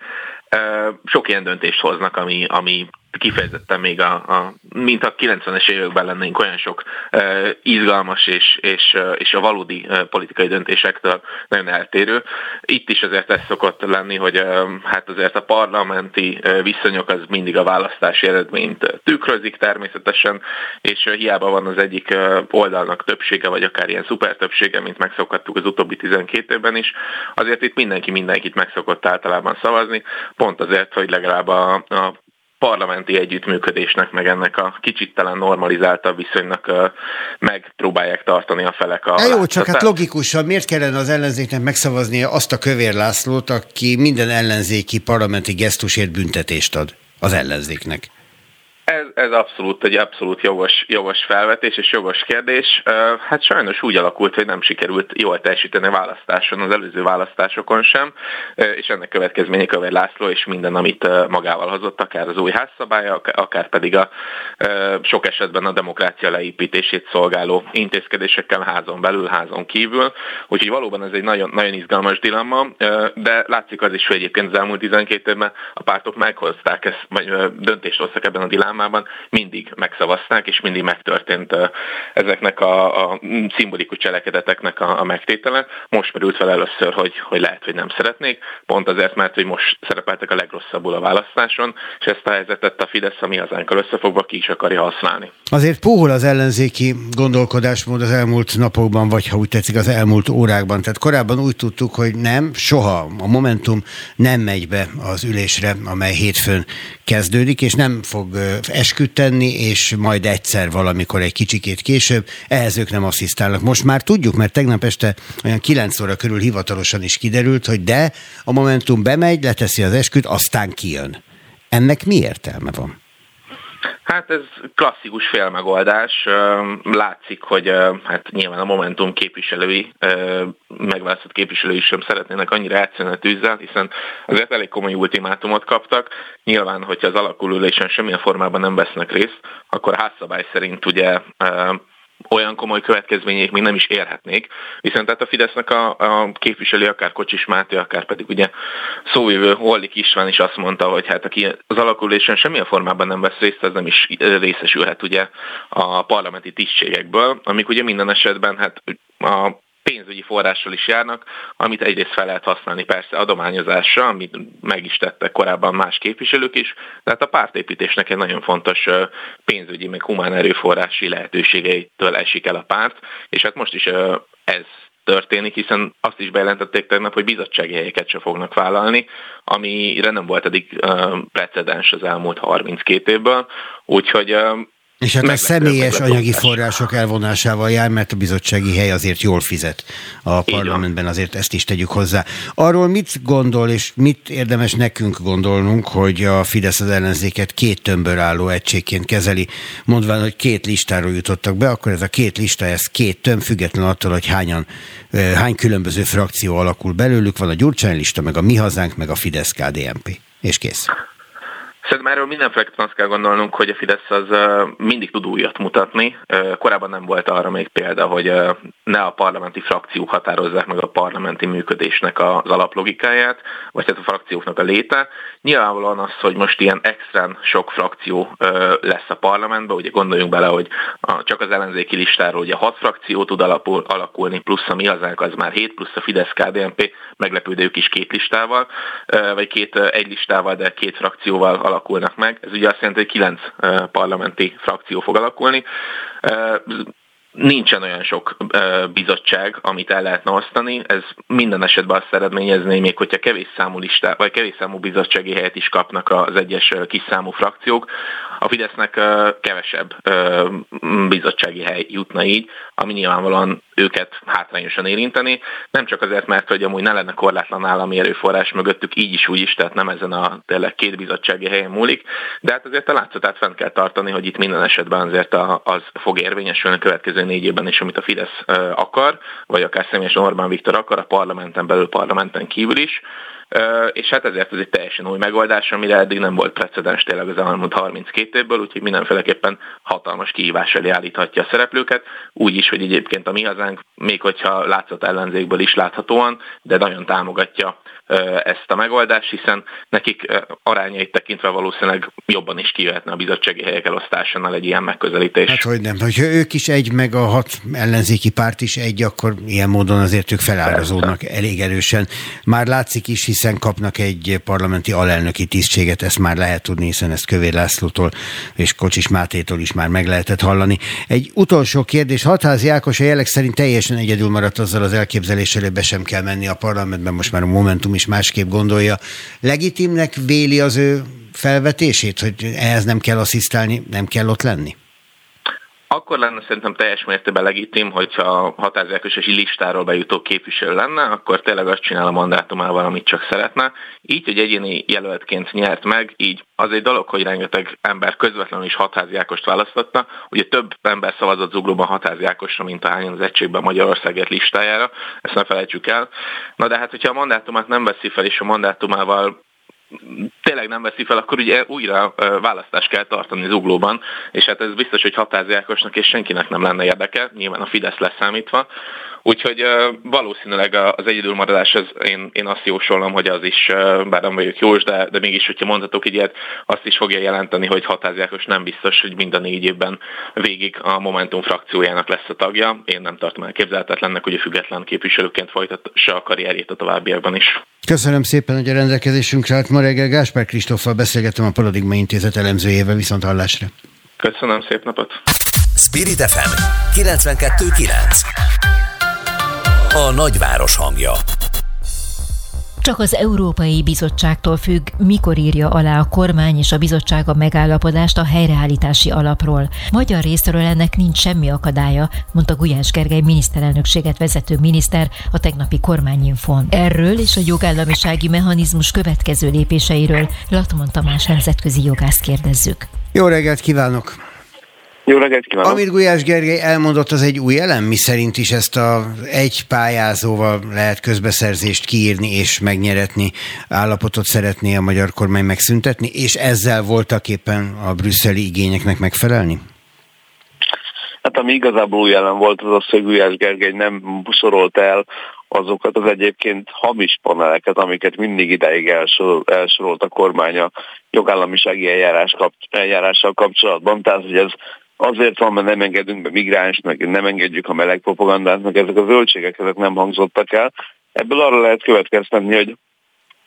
Sok ilyen döntést hoznak, ami, ami kifejezetten még a, a mint a 90-es években lennénk olyan sok uh, izgalmas és, és, és a valódi uh, politikai döntésektől nagyon eltérő. Itt is azért ez szokott lenni, hogy uh, hát azért a parlamenti uh, viszonyok az mindig a választási eredményt tükrözik természetesen, és uh, hiába van az egyik uh, oldalnak többsége, vagy akár ilyen szuper többsége, mint megszokhattuk az utóbbi 12 évben is, azért itt mindenki mindenkit megszokott általában szavazni, pont azért, hogy legalább a, a parlamenti együttműködésnek, meg ennek a kicsit talán normalizáltabb viszonynak megpróbálják tartani a felek a... Ja, jó, csak hát logikusan miért kellene az ellenzéknek megszavaznia azt a Kövér Lászlót, aki minden ellenzéki parlamenti gesztusért büntetést ad az ellenzéknek? Ez, ez abszolút egy abszolút jogos, jogos felvetés és jogos kérdés. Hát sajnos úgy alakult, hogy nem sikerült jól teljesíteni a választáson, az előző választásokon sem, és ennek következménye Köver László és minden, amit magával hozott, akár az új házszabálya, akár pedig a sok esetben a demokrácia leépítését szolgáló intézkedésekkel házon belül, házon kívül. Úgyhogy valóban ez egy nagyon, nagyon izgalmas dilemma, de látszik az is, hogy egyébként az elmúlt 12 évben a pártok meghozták ezt, vagy döntést hoztak ebben a dilemmában, számában mindig megszavazták, és mindig megtörtént ezeknek a, a szimbolikus cselekedeteknek a, a megtétele. Most merült fel először, hogy, hogy lehet, hogy nem szeretnék, pont azért, mert hogy most szerepeltek a legrosszabbul a választáson, és ezt a helyzetet a Fidesz a mi hazánkkal összefogva ki is akarja használni. Azért puhul az ellenzéki gondolkodásmód az elmúlt napokban, vagy ha úgy tetszik, az elmúlt órákban. Tehát korábban úgy tudtuk, hogy nem, soha a Momentum nem megy be az ülésre, amely hétfőn kezdődik, és nem fog esküt és majd egyszer valamikor egy kicsikét később, ehhez ők nem asszisztálnak. Most már tudjuk, mert tegnap este olyan 9 óra körül hivatalosan is kiderült, hogy de a Momentum bemegy, leteszi az esküt, aztán kijön. Ennek mi értelme van? Hát ez klasszikus félmegoldás. Látszik, hogy hát nyilván a Momentum képviselői, megválasztott képviselői sem szeretnének annyira egyszerűen a tűzzel, hiszen azért elég komoly ultimátumot kaptak. Nyilván, hogyha az alakulülésen semmilyen formában nem vesznek részt, akkor házszabály szerint ugye olyan komoly következmények még nem is érhetnék, viszont tehát a Fidesznek a, a képviselő, akár Kocsis Máté, akár pedig ugye szóvívő Hollik István is azt mondta, hogy hát aki az alakuláson semmilyen formában nem vesz részt, az nem is részesülhet ugye a parlamenti tisztségekből, amik ugye minden esetben hát a pénzügyi forrással is járnak, amit egyrészt fel lehet használni persze adományozásra, amit meg is tettek korábban más képviselők is, de hát a pártépítésnek egy nagyon fontos pénzügyi, meg humán erőforrási lehetőségeitől esik el a párt, és hát most is ez történik, hiszen azt is bejelentették tegnap, hogy bizottsági helyeket se fognak vállalni, amire nem volt eddig precedens az elmúlt 32 évből, úgyhogy És hát a személyes anyagi források elvonásával jár, mert a bizottsági hely azért jól fizet a parlamentben, azért ezt is tegyük hozzá. Arról mit gondol, és mit érdemes nekünk gondolnunk, hogy a Fidesz az ellenzéket két tömbör álló egységként kezeli, mondván, hogy két listáról jutottak be, akkor ez a két lista, ez két tömb, független attól, hogy hányan, hány különböző frakció alakul belőlük, van a Gyurcsány lista, meg a Mi Hazánk, meg a Fidesz-KDNP. És kész. Szerintem erről mindenféleképpen azt kell gondolnunk, hogy a Fidesz az mindig tud újat mutatni. Korábban nem volt arra még példa, hogy ne a parlamenti frakciók határozzák meg a parlamenti működésnek az alaplogikáját, vagy hát a frakcióknak a léte. Nyilvánvalóan az, hogy most ilyen extrán sok frakció lesz a parlamentben, ugye gondoljunk bele, hogy csak az ellenzéki listáról ugye hat frakció tud alakulni, plusz a mi hazánk az már 7, plusz a Fidesz-KDNP, meglepő, de ők is két listával, vagy két egy listával, de két frakcióval alakulnak meg. Ez ugye azt jelenti, hogy kilenc parlamenti frakció fog alakulni. Nincsen olyan sok bizottság, amit el lehetne osztani. Ez minden esetben azt eredményezné, még hogyha kevés számú listá, vagy kevés számú bizottsági helyet is kapnak az egyes kis számú frakciók, a Fidesznek kevesebb bizottsági hely jutna így, ami nyilvánvalóan őket hátrányosan érinteni. Nem csak azért, mert hogy amúgy ne lenne korlátlan állami erőforrás mögöttük így is úgy is, tehát nem ezen a tényleg két bizottsági helyen múlik, de hát azért a látszatát fent kell tartani, hogy itt minden esetben azért az fog érvényesülni a következő négy évben is, amit a Fidesz akar, vagy akár személyesen Orbán Viktor akar, a parlamenten belül, parlamenten kívül is és hát ezért ez egy teljesen új megoldás, amire eddig nem volt precedens tényleg az elmúlt 32 évből, úgyhogy mindenféleképpen hatalmas kihívás elé állíthatja a szereplőket, úgy is, hogy egyébként a mi hazánk, még hogyha látszott ellenzékből is láthatóan, de nagyon támogatja ezt a megoldást, hiszen nekik arányait tekintve valószínűleg jobban is kijöhetne a bizottsági helyek elosztásánál egy ilyen megközelítés. Hát hogy nem, hogyha ők is egy, meg a hat ellenzéki párt is egy, akkor ilyen módon azért ők felárazódnak elég erősen. Már látszik is, hiszen kapnak egy parlamenti alelnöki tisztséget, ezt már lehet tudni, hiszen ezt Kövér Lászlótól és Kocsis Mátétól is már meg lehetett hallani. Egy utolsó kérdés, Hatházi Ákos a jelek szerint teljesen egyedül maradt azzal az elképzeléssel, hogy be sem kell menni a parlamentben, most már a Momentum is másképp gondolja. Legitimnek véli az ő felvetését, hogy ehhez nem kell asszisztálni, nem kell ott lenni? Akkor lenne szerintem teljes mértékben legitim, hogyha határozásos listáról bejutó képviselő lenne, akkor tényleg azt csinál a mandátumával, amit csak szeretne. Így, hogy egyéni jelöltként nyert meg, így az egy dolog, hogy rengeteg ember közvetlenül is határziákost választotta. Ugye több ember szavazott zuglóban határziákosra, mint ahányan az egységben Magyarországért listájára, ezt ne felejtsük el. Na de hát, hogyha a mandátumát nem veszi fel, és a mandátumával tényleg nem veszi fel, akkor ugye újra választást kell tartani zuglóban, és hát ez biztos, hogy hatáziákosnak és senkinek nem lenne érdeke, nyilván a Fidesz leszámítva. Úgyhogy valószínűleg az egyedülmaradás, az én, én azt jósolom, hogy az is, bár nem vagyok jós, de, de mégis, hogyha mondhatok így ilyet, azt is fogja jelenteni, hogy hatáziákos nem biztos, hogy mind a négy évben végig a Momentum frakciójának lesz a tagja. Én nem tartom elképzelhetetlennek, hogy a független képviselőként folytassa a karrierjét a továbbiakban is. Köszönöm szépen, hogy a rendelkezésünkre állt. Ma reggel Gáspár Kristóffal beszélgettem a Paradigma Intézet elemzőjével, viszont hallásra. Köszönöm, szép napot! Spirit FM 92.9 A nagyváros hangja csak az Európai Bizottságtól függ, mikor írja alá a kormány és a bizottság a megállapodást a helyreállítási alapról. Magyar részről ennek nincs semmi akadálya, mondta Gulyás Gergely miniszterelnökséget vezető miniszter a tegnapi kormányinfon. Erről és a jogállamisági mechanizmus következő lépéseiről Latmon Tamás nemzetközi jogász kérdezzük. Jó reggelt kívánok! Jó reggelt kívánok! Amit Gulyás Gergely elmondott, az egy új elem, mi szerint is ezt a egy pályázóval lehet közbeszerzést kiírni és megnyeretni állapotot szeretné a magyar kormány megszüntetni, és ezzel voltak éppen a brüsszeli igényeknek megfelelni? Hát ami igazából új elem volt, az az, hogy Gulyás Gergely nem szorolt el azokat az egyébként hamis paneleket, amiket mindig ideig elsor, elsorolt a kormány a jogállamisági eljárás kap, eljárással kapcsolatban. Tehát, hogy ez azért van, mert nem engedünk be migráns, meg nem engedjük a meleg propagandát, meg ezek a zöldségek ezek nem hangzottak el. Ebből arra lehet következtetni, hogy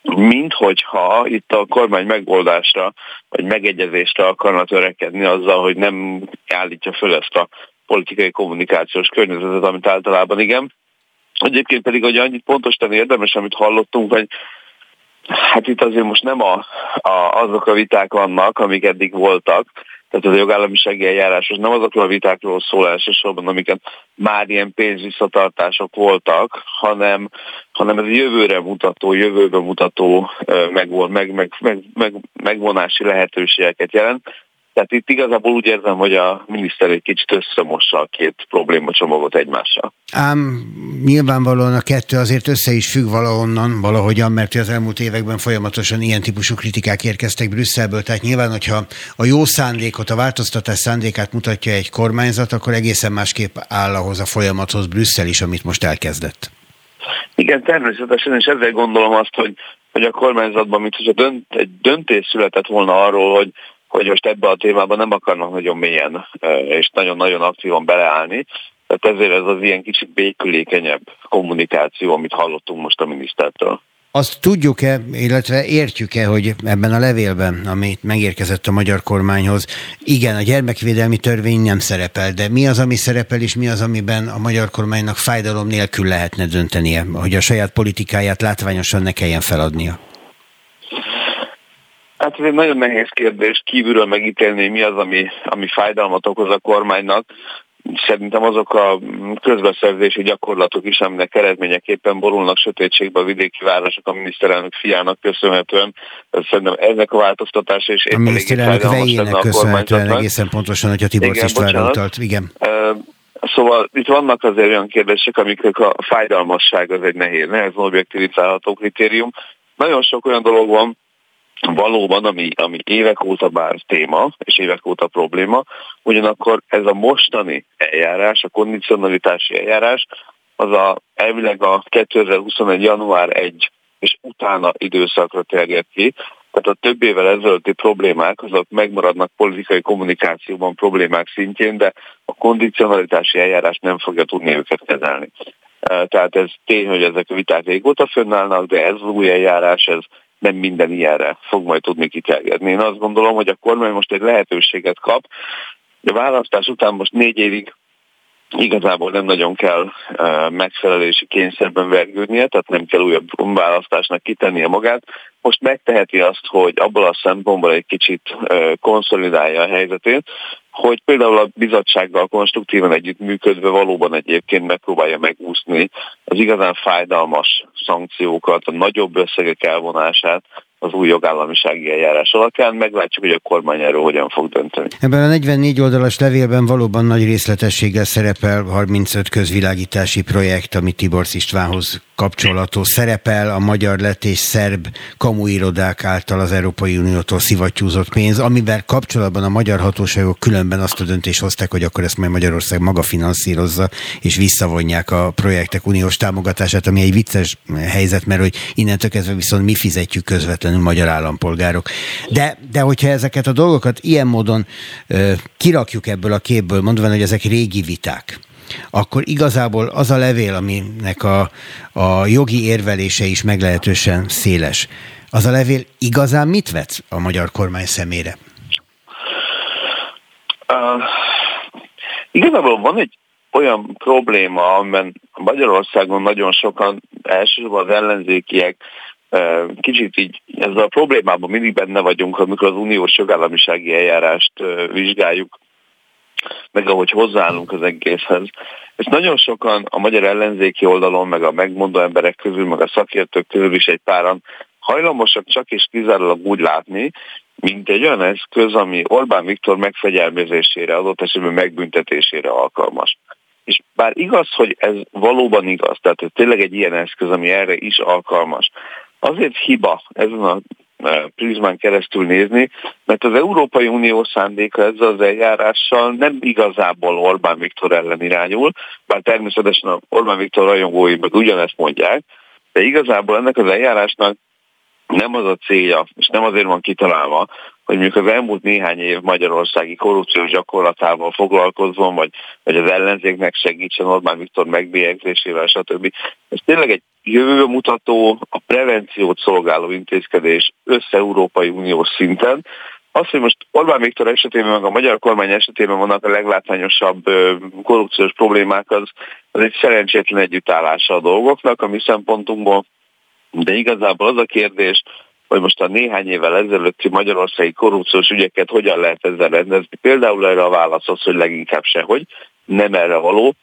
minthogyha itt a kormány megoldásra, vagy megegyezésre akarna törekedni azzal, hogy nem állítja föl ezt a politikai kommunikációs környezetet, amit általában igen. Egyébként pedig, hogy annyit pontos tenni érdemes, amit hallottunk, hogy Hát itt azért most nem a, a, azok a viták vannak, amik eddig voltak, Tehát ez a jogállamisági eljárás az nem azokról a vitákról szól elsősorban, amiket már ilyen pénzvisszatartások voltak, hanem, hanem ez a jövőre mutató, jövőbe mutató megvon, meg, meg, meg, meg, megvonási lehetőségeket jelent. Tehát itt igazából úgy érzem, hogy a miniszter egy kicsit összemossa a két problémacsomagot egymással. Ám nyilvánvalóan a kettő azért össze is függ valahonnan, valahogyan, mert az elmúlt években folyamatosan ilyen típusú kritikák érkeztek Brüsszelből, tehát nyilván, hogyha a jó szándékot, a változtatás szándékát mutatja egy kormányzat, akkor egészen másképp áll ahhoz a folyamathoz Brüsszel is, amit most elkezdett. Igen, természetesen, és ezzel gondolom azt, hogy, hogy a kormányzatban, mint hogyha dönt, egy döntés született volna arról, hogy hogy most ebbe a témában nem akarnak nagyon mélyen és nagyon-nagyon aktívan beleállni. Tehát ezért ez az ilyen kicsit békülékenyebb kommunikáció, amit hallottunk most a minisztertől. Azt tudjuk-e, illetve értjük-e, hogy ebben a levélben, amit megérkezett a magyar kormányhoz, igen, a gyermekvédelmi törvény nem szerepel, de mi az, ami szerepel, és mi az, amiben a magyar kormánynak fájdalom nélkül lehetne döntenie, hogy a saját politikáját látványosan ne kelljen feladnia? Hát ez egy nagyon nehéz kérdés kívülről megítélni, mi az, ami, ami fájdalmat okoz a kormánynak. Szerintem azok a közbeszerzési gyakorlatok is, aminek eredményeképpen borulnak sötétségbe a vidéki városok a miniszterelnök fiának köszönhetően. Szerintem ennek a változtatása is éppen A miniszterelnök vejének köszönhetően egészen pontosan, hogy a Tibor Istvánra utalt. Igen. Szóval itt vannak azért olyan kérdések, amiknek a fájdalmasság az egy nehéz, nehezen objektivizálható kritérium. Nagyon sok olyan dolog van, valóban, ami, ami évek óta bár téma, és évek óta probléma, ugyanakkor ez a mostani eljárás, a kondicionalitási eljárás, az a, elvileg a 2021. január 1 és utána időszakra terjed ki, tehát a több évvel ezelőtti problémák, azok megmaradnak politikai kommunikációban problémák szintjén, de a kondicionalitási eljárás nem fogja tudni őket kezelni. Tehát ez tény, hogy ezek a viták régóta fönnállnak, de ez az új eljárás, ez nem minden ilyenre fog majd tudni kiterjedni. Én azt gondolom, hogy a kormány most egy lehetőséget kap, a választás után most négy évig igazából nem nagyon kell megfelelési kényszerben vergődnie, tehát nem kell újabb választásnak kitennie magát. Most megteheti azt, hogy abból a szempontból egy kicsit konszolidálja a helyzetét, hogy például a bizottsággal konstruktívan együttműködve valóban egyébként megpróbálja megúszni az igazán fájdalmas szankciókat, a nagyobb összegek elvonását, az új jogállamisági eljárás alapján. Meglátjuk, hogy a kormány erről hogyan fog dönteni. Ebben a 44 oldalas levélben valóban nagy részletességgel szerepel 35 közvilágítási projekt, ami Tibor Istvánhoz kapcsolatos szerepel, a magyar lett és szerb kamuirodák által az Európai Uniótól szivattyúzott pénz, amivel kapcsolatban a magyar hatóságok különben azt a döntést hozták, hogy akkor ezt majd Magyarország maga finanszírozza, és visszavonják a projektek uniós támogatását, ami egy vicces helyzet, mert hogy innentől kezdve viszont mi fizetjük közvetlenül magyar állampolgárok. De, de hogyha ezeket a dolgokat ilyen módon ö, kirakjuk ebből a képből, mondván, hogy ezek régi viták, akkor igazából az a levél, aminek a, a jogi érvelése is meglehetősen széles, az a levél igazán mit vet a magyar kormány szemére? Uh, igazából van egy olyan probléma, amiben Magyarországon nagyon sokan, elsősorban az ellenzékiek kicsit így ezzel a problémában mindig benne vagyunk, amikor az uniós jogállamisági eljárást vizsgáljuk, meg ahogy hozzáállunk az egészhez. És nagyon sokan a magyar ellenzéki oldalon, meg a megmondó emberek közül, meg a szakértők közül is egy páran hajlamosak csak és kizárólag úgy látni, mint egy olyan eszköz, ami Orbán Viktor megfegyelmezésére, adott esetben megbüntetésére alkalmas. És bár igaz, hogy ez valóban igaz, tehát ez tényleg egy ilyen eszköz, ami erre is alkalmas, azért hiba ezen a prizmán keresztül nézni, mert az Európai Unió szándéka ezzel az eljárással nem igazából Orbán Viktor ellen irányul, bár természetesen Orbán Viktor rajongói meg ugyanezt mondják, de igazából ennek az eljárásnak nem az a célja, és nem azért van kitalálva, hogy mondjuk az elmúlt néhány év magyarországi korrupciós gyakorlatával foglalkozzon, vagy, vagy az ellenzéknek segítsen Orbán Viktor megbélyegzésével, stb. Ez tényleg egy jövőbe mutató, a prevenciót szolgáló intézkedés össze-Európai Uniós szinten. Az, hogy most Orbán Viktor esetében, meg a magyar kormány esetében vannak a leglátványosabb korrupciós problémák, az, az egy szerencsétlen együttállása a dolgoknak, a mi szempontunkból. De igazából az a kérdés, hogy most a néhány évvel ezelőtti magyarországi korrupciós ügyeket hogyan lehet ezzel rendezni. Például erre a válasz az, hogy leginkább sehogy, nem erre való,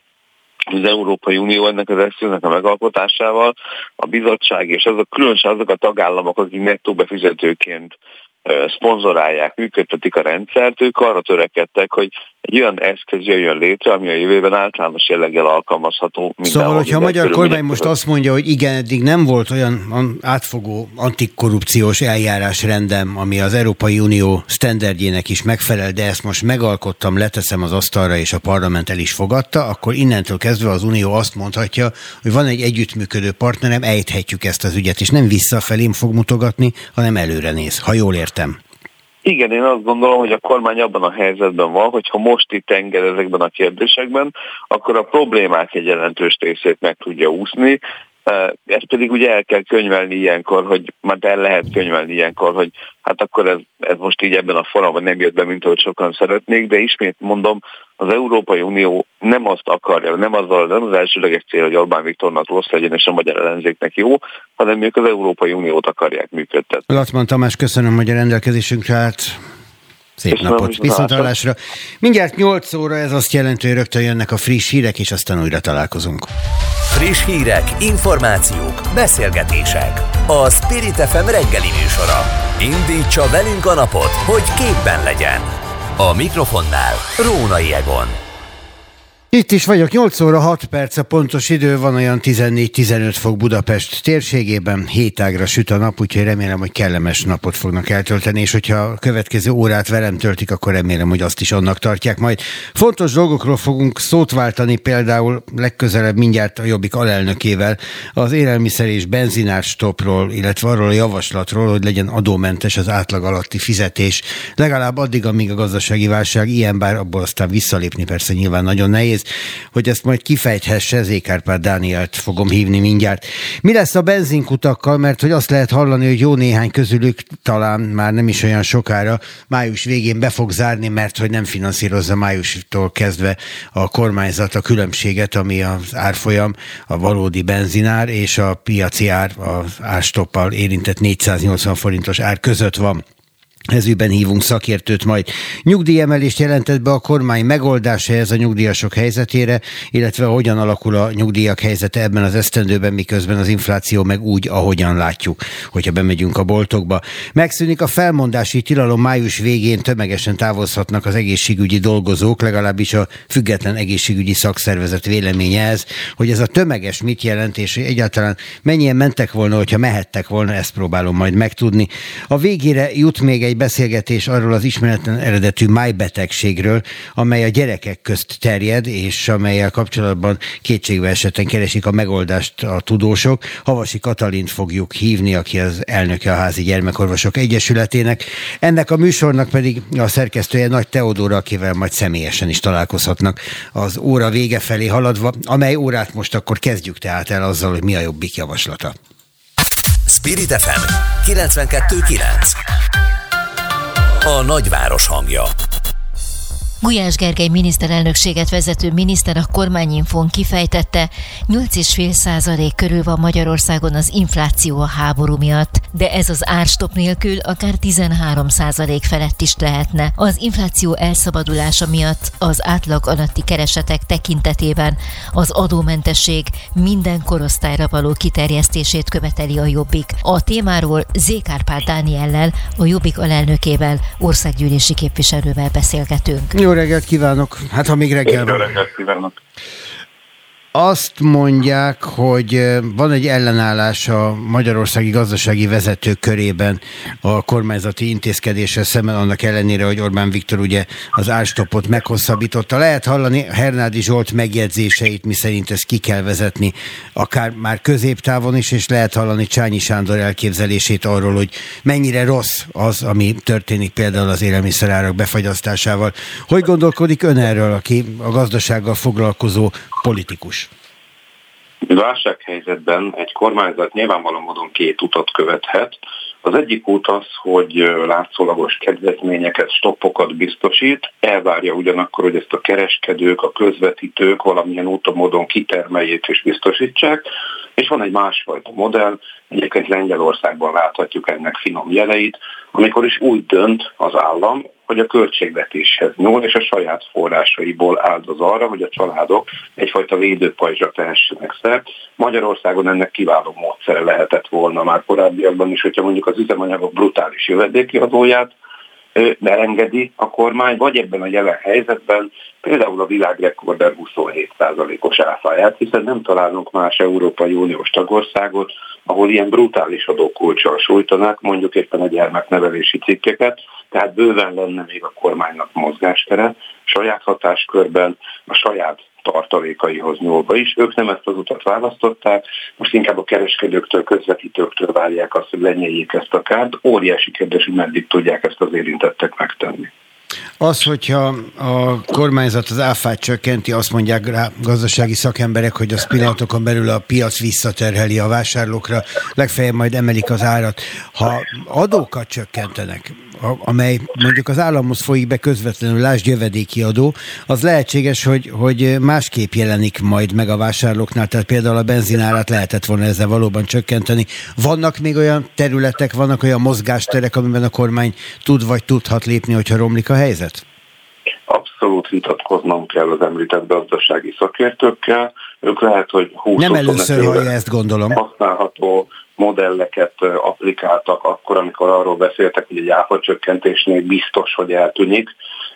az Európai Unió ennek az eszköznek a megalkotásával, a bizottság és azok, különösen azok a tagállamok, akik nettó befizetőként szponzorálják, működtetik a rendszert, ők arra törekedtek, hogy egy olyan eszköz jöjjön létre, ami a jövőben általános jelleggel alkalmazható. Szóval, hogyha a magyar kormány most azt mondja, hogy igen, eddig nem volt olyan átfogó antikorrupciós eljárás rendem, ami az Európai Unió standardjének is megfelel, de ezt most megalkottam, leteszem az asztalra, és a parlament el is fogadta, akkor innentől kezdve az Unió azt mondhatja, hogy van egy együttműködő partnerem, ejthetjük ezt az ügyet, és nem visszafelém fog mutogatni, hanem előre néz, ha jól értem. Igen, én azt gondolom, hogy a kormány abban a helyzetben van, hogy ha most itt enged ezekben a kérdésekben, akkor a problémák egy jelentős részét meg tudja úszni, ezt pedig ugye el kell könyvelni ilyenkor, hogy már el lehet könyvelni ilyenkor, hogy hát akkor ez, ez most így ebben a formában nem jött be, mint ahogy sokan szeretnék, de ismét mondom, az Európai Unió nem azt akarja, nem azzal, nem az elsőleges cél, hogy Orbán Viktornak rossz legyen és a magyar ellenzéknek jó, hanem ők az Európai Uniót akarják működtetni. Latman Tamás, köszönöm, hogy a rendelkezésünkre állt. Szép Köszönöm, napot, viszontlátásra. Mindjárt 8 óra, ez azt jelenti, hogy rögtön jönnek a friss hírek, és aztán újra találkozunk. Friss hírek, információk, beszélgetések. A Spirit FM reggeli műsora. Indítsa velünk a napot, hogy képben legyen. A mikrofonnál Rónai Egon. Itt is vagyok, 8 óra 6 perc a pontos idő, van olyan 14-15 fok Budapest térségében, hétágra süt a nap, úgyhogy remélem, hogy kellemes napot fognak eltölteni, és hogyha a következő órát velem töltik, akkor remélem, hogy azt is annak tartják. Majd. Fontos dolgokról fogunk szót váltani, például legközelebb mindjárt a Jobbik alelnökével az élelmiszer és benzinárstopról, illetve arról a javaslatról, hogy legyen adómentes az átlag alatti fizetés, legalább addig, amíg a gazdasági válság ilyen, bár abból aztán visszalépni persze nyilván nagyon nehéz hogy ezt majd kifejthesse, Zékárpár Dánielt fogom hívni mindjárt. Mi lesz a benzinkutakkal, mert hogy azt lehet hallani, hogy jó néhány közülük talán már nem is olyan sokára május végén be fog zárni, mert hogy nem finanszírozza májustól kezdve a kormányzat a különbséget, ami az árfolyam, a valódi benzinár és a piaci ár, az árstoppal érintett 480 forintos ár között van. Ezügyben hívunk szakértőt majd. Nyugdíjemelést jelentett be a kormány megoldása ez a nyugdíjasok helyzetére, illetve hogyan alakul a nyugdíjak helyzete ebben az esztendőben, miközben az infláció meg úgy, ahogyan látjuk, hogyha bemegyünk a boltokba. Megszűnik a felmondási tilalom május végén tömegesen távozhatnak az egészségügyi dolgozók, legalábbis a független egészségügyi szakszervezet véleménye ez, hogy ez a tömeges mit jelent, és egyáltalán mennyien mentek volna, hogyha mehettek volna, ezt próbálom majd megtudni. A végére jut még egy egy beszélgetés arról az ismeretlen eredetű májbetegségről, amely a gyerekek közt terjed, és amelyel kapcsolatban kétségbe esetten keresik a megoldást a tudósok. Havasi Katalint fogjuk hívni, aki az elnöke a Házi Gyermekorvosok Egyesületének. Ennek a műsornak pedig a szerkesztője Nagy Teodóra, akivel majd személyesen is találkozhatnak az óra vége felé haladva, amely órát most akkor kezdjük tehát el azzal, hogy mi a jobbik javaslata. Spirit FM 92.9 a nagyváros hangja. Gulyás Gergely miniszterelnökséget vezető miniszter a kormányinfón kifejtette, 8,5 százalék körül van Magyarországon az infláció a háború miatt, de ez az árstop nélkül akár 13 százalék felett is lehetne. Az infláció elszabadulása miatt az átlag alatti keresetek tekintetében az adómentesség minden korosztályra való kiterjesztését követeli a Jobbik. A témáról Zékárpál Dániellel, a Jobbik alelnökével, országgyűlési képviselővel beszélgetünk. Jó reggelt kívánok! Hát ha még reggel van. Jó reggelt kívánok! Azt mondják, hogy van egy ellenállás a magyarországi gazdasági vezetők körében a kormányzati intézkedésre szemben, annak ellenére, hogy Orbán Viktor ugye az árstopot meghosszabbította. Lehet hallani Hernádi Zsolt megjegyzéseit, miszerint ezt ki kell vezetni, akár már középtávon is, és lehet hallani Csányi Sándor elképzelését arról, hogy mennyire rossz az, ami történik például az élelmiszerárak befagyasztásával. Hogy gondolkodik ön erről, aki a gazdasággal foglalkozó politikus? Válsághelyzetben egy kormányzat nyilvánvaló módon két utat követhet. Az egyik út az, hogy látszólagos kedvezményeket, stoppokat biztosít, elvárja ugyanakkor, hogy ezt a kereskedők, a közvetítők valamilyen úton módon kitermeljék és biztosítsák, és van egy másfajta modell, egyébként Lengyelországban láthatjuk ennek finom jeleit, amikor is úgy dönt az állam, hogy a költségvetéshez nyúl, és a saját forrásaiból áldoz arra, hogy a családok egyfajta védőpajzsra tehessenek szert. Magyarországon ennek kiváló módszere lehetett volna már korábbiakban is, hogyha mondjuk az üzemanyagok brutális jövedéki adóját beengedi a kormány, vagy ebben a jelen helyzetben például a világrekorder 27%-os áfáját, hiszen nem találunk más Európai Uniós tagországot, ahol ilyen brutális adókulcsal sújtanák, mondjuk éppen a gyermeknevelési cikkeket, tehát bőven lenne még a kormánynak mozgástere, saját hatáskörben, a saját tartalékaihoz nyúlva is. Ők nem ezt az utat választották, most inkább a kereskedőktől, közvetítőktől várják azt, hogy lenyeljék ezt a kárt. Óriási kérdés, hogy meddig tudják ezt az érintettek megtenni. Az, hogyha a kormányzat az áfát csökkenti, azt mondják rá gazdasági szakemberek, hogy az pillanatokon belül a piac visszaterheli a vásárlókra, legfeljebb majd emelik az árat. Ha adókat csökkentenek, amely mondjuk az államhoz folyik be közvetlenül, lásd jövedéki adó, az lehetséges, hogy, hogy másképp jelenik majd meg a vásárlóknál, tehát például a benzinárát lehetett volna ezzel valóban csökkenteni. Vannak még olyan területek, vannak olyan mozgásterek, amiben a kormány tud vagy tudhat lépni, hogyha romlik a helyzet? Abszolút vitatkoznom kell az említett gazdasági szakértőkkel. Ők lehet, hogy 20 Nem először hallja ezt, gondolom. Használható modelleket applikáltak akkor, amikor arról beszéltek, hogy egy áfa csökkentésnél biztos, hogy eltűnik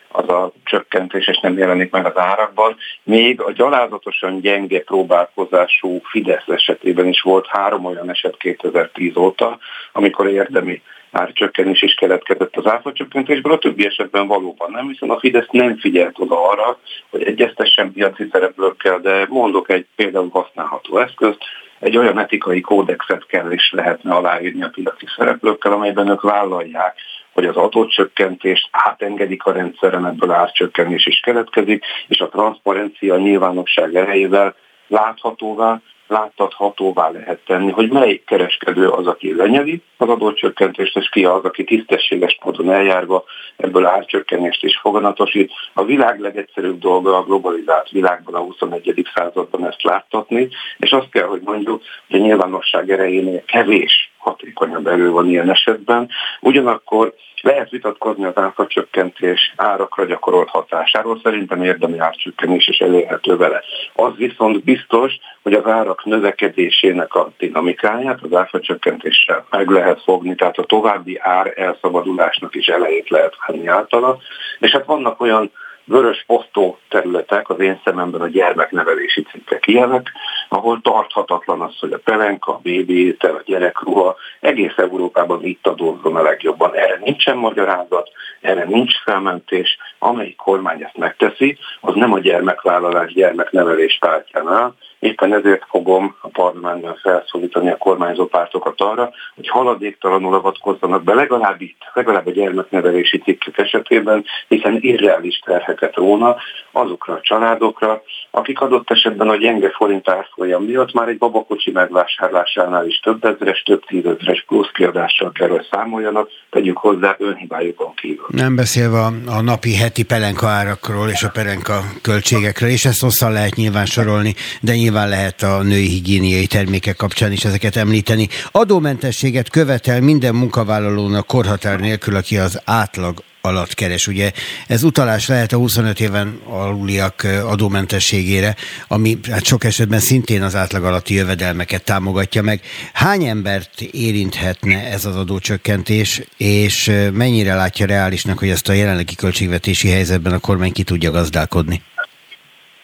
az a csökkentés, és nem jelenik meg az árakban. Még a gyalázatosan gyenge próbálkozású Fidesz esetében is volt három olyan eset 2010 óta, amikor érdemi árcsökkenés is keletkezett az áfacsökkentésből, a többi esetben valóban nem, hiszen a Fidesz nem figyelt oda arra, hogy egyeztessen piaci szereplőkkel, de mondok egy például használható eszközt, egy olyan etikai kódexet kell és lehetne aláírni a piaci szereplőkkel, amelyben ők vállalják, hogy az adócsökkentést átengedik a rendszeren, ebből árcsökkenés is keletkezik, és a transzparencia nyilvánosság erejével láthatóvá láttathatóvá lehet tenni, hogy melyik kereskedő az, aki lenyeli az adócsökkentést, és ki az, aki tisztességes módon eljárva ebből árcsökkenést is foganatosít. A világ legegyszerűbb dolga a globalizált világban, a 21. században ezt láttatni, és azt kell, hogy mondjuk, hogy a nyilvánosság erejénél kevés hatékonyabb erő van ilyen esetben. Ugyanakkor lehet vitatkozni az áfacsökkentés árakra gyakorolt hatásáról, szerintem érdemi árcsökkenés is elérhető vele. Az viszont biztos, hogy az árak növekedésének a dinamikáját az áfacsökkentéssel meg lehet fogni, tehát a további ár elszabadulásnak is elejét lehet venni általa. És hát vannak olyan vörös posztó területek, az én szememben a gyermeknevelési cikkek ilyenek, ahol tarthatatlan az, hogy a pelenka, a bébi a gyerekruha egész Európában itt adózzon a legjobban. Erre nincsen magyarázat, erre nincs felmentés, amelyik kormány ezt megteszi, az nem a gyermekvállalás, gyermeknevelés pártjánál, Éppen ezért fogom a parlamentben felszólítani a kormányzó pártokat arra, hogy haladéktalanul avatkozzanak be legalább itt, legalább a gyermeknevelési cikkek esetében, hiszen irreális terheket róna azokra a családokra, akik adott esetben a gyenge forint árfolyam miatt már egy babakocsi megvásárlásánál is több ezeres, több tízezeres plusz kiadással kell, hogy számoljanak, tegyük hozzá önhibájukon kívül. Nem beszélve a, a napi heti pelenka árakról és a pelenka költségekről, és ezt hosszan lehet nyilván sorolni, de nyilván lehet a női higiéniai termékek kapcsán is ezeket említeni. Adómentességet követel minden munkavállalónak korhatár nélkül, aki az átlag alatt keres. Ugye ez utalás lehet a 25 éven aluliak adómentességére, ami hát sok esetben szintén az átlag alatti jövedelmeket támogatja meg. Hány embert érinthetne ez az adócsökkentés, és mennyire látja reálisnak, hogy ezt a jelenlegi költségvetési helyzetben a kormány ki tudja gazdálkodni?